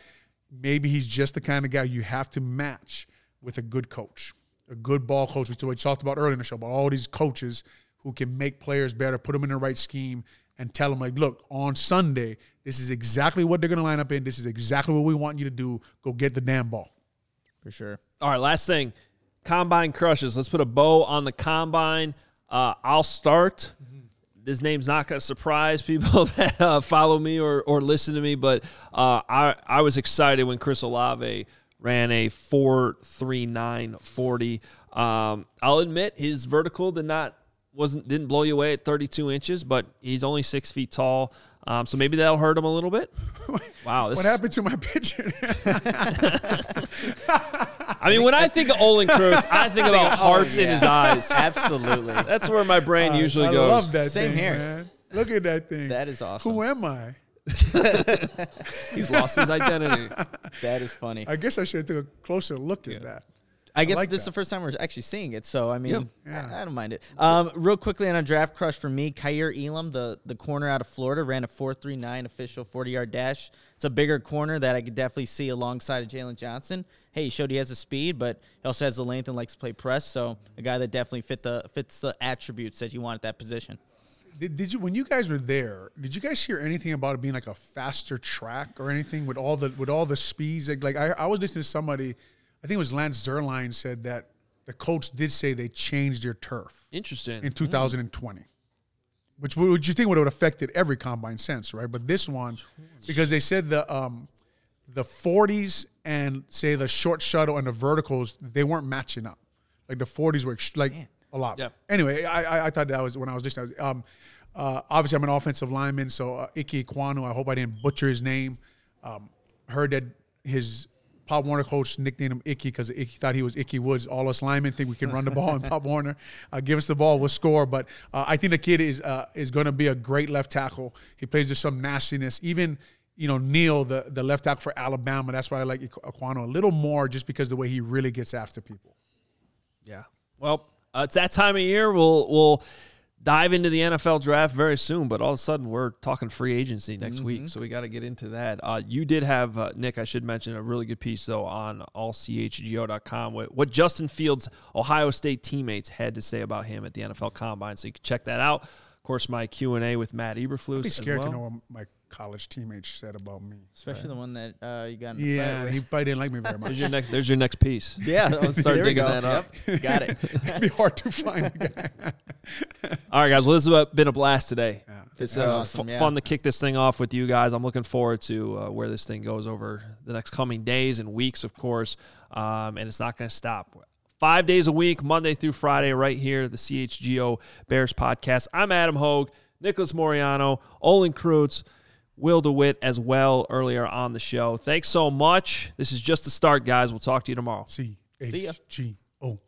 maybe he's just the kind of guy you have to match with a good coach, a good ball coach. Which we talked about earlier in the show about all these coaches who can make players better, put them in the right scheme, and tell them like, look, on Sunday, this is exactly what they're going to line up in. This is exactly what we want you to do. Go get the damn ball. For sure. All right, last thing, combine crushes. Let's put a bow on the combine. Uh, I'll start. Mm-hmm. This name's not going to surprise people that uh, follow me or, or listen to me, but uh, I I was excited when Chris Olave ran a four three nine forty. Um, I'll admit his vertical did not wasn't didn't blow you away at 32 inches, but he's only six feet tall. Um, so maybe that'll hurt him a little bit. Wow, this what happened to my picture? I mean, when I think of Olin Kreutz, I think about oh, hearts yeah. in his eyes. Absolutely, that's where my brain uh, usually I goes. I love that. Same thing, here. Man. Look at that thing. That is awesome. Who am I? He's lost his identity. That is funny. I guess I should have took a closer look at that. I guess like this that. is the first time we're actually seeing it, so I mean, yep. yeah. I, I, don't mind it. Um, real quickly on a draft crush for me, Kaiir Elam, the the corner out of Florida, ran a four three nine official forty yard dash. It's a bigger corner that I could definitely see alongside of Jaylon Johnson. Hey, he showed he has the speed, but he also has the length and likes to play press. So a guy that definitely fit the fits the attributes that you want at that position. Did, did you when you guys were there? Did you guys hear anything about it being like a faster track or anything with all the with all the speeds? Like, like I, I was listening to somebody I think it was Lance Zierlein said that the coach did say they changed their turf. Interesting. In 2020. Mm. Which would you think would have affected every combine sense, right? But this one, because they said the um, the 40s and say the short shuttle and the verticals, they weren't matching up. Like the 40s were like Man. a lot. Yeah. Anyway, I, I, I thought that was when I was listening. Um, uh, obviously, I'm an offensive lineman, so uh, Ike Ekwonu. I hope I didn't butcher his name. Um, heard that his Pop Warner coach nicknamed him Icky because Icky thought he was Ickey Woods. All us linemen think we can run the ball, and Pop Warner uh, give us the ball, we'll score. But uh, I think the kid is uh, is going to be a great left tackle. He plays with some nastiness. Even you know Neal, the the left tackle for Alabama. That's why I like Ekwonu a little more, just because the way he really gets after people. Yeah. Well, uh, it's that time of year. We'll we'll dive into the NFL draft very soon, but all of a sudden we're talking free agency next mm-hmm. week, so we got to get into that. Uh, you did have uh, Nick, I should mention a really good piece though on allchgo.com with what Justin Fields' Ohio State teammates had to say about him at the NFL Combine, so you can check that out. Of course, my Q and A with Matt Eberflus. I'd be scared well. to know my college teammates said about me. Especially right. the one that uh, you got. yeah, he probably didn't like me very much. there's your next. There's your next piece. Yeah, start digging that up. Yep. Got it. It'd be hard to find a guy. All right, guys. Well, this has been a blast today. Yeah. It's uh, awesome, f- yeah. fun to kick this thing off with you guys. I'm looking forward to uh, where this thing goes over the next coming days and weeks, of course. Um, and it's not going to stop five days a week, Monday through Friday, right here, the CHGO Bears podcast. I'm Adam Hoge, Nicholas Moreano, Olin Kreutz. Will DeWitt as well earlier on the show. Thanks so much. This is just the start, guys. We'll talk to you tomorrow. C H G O.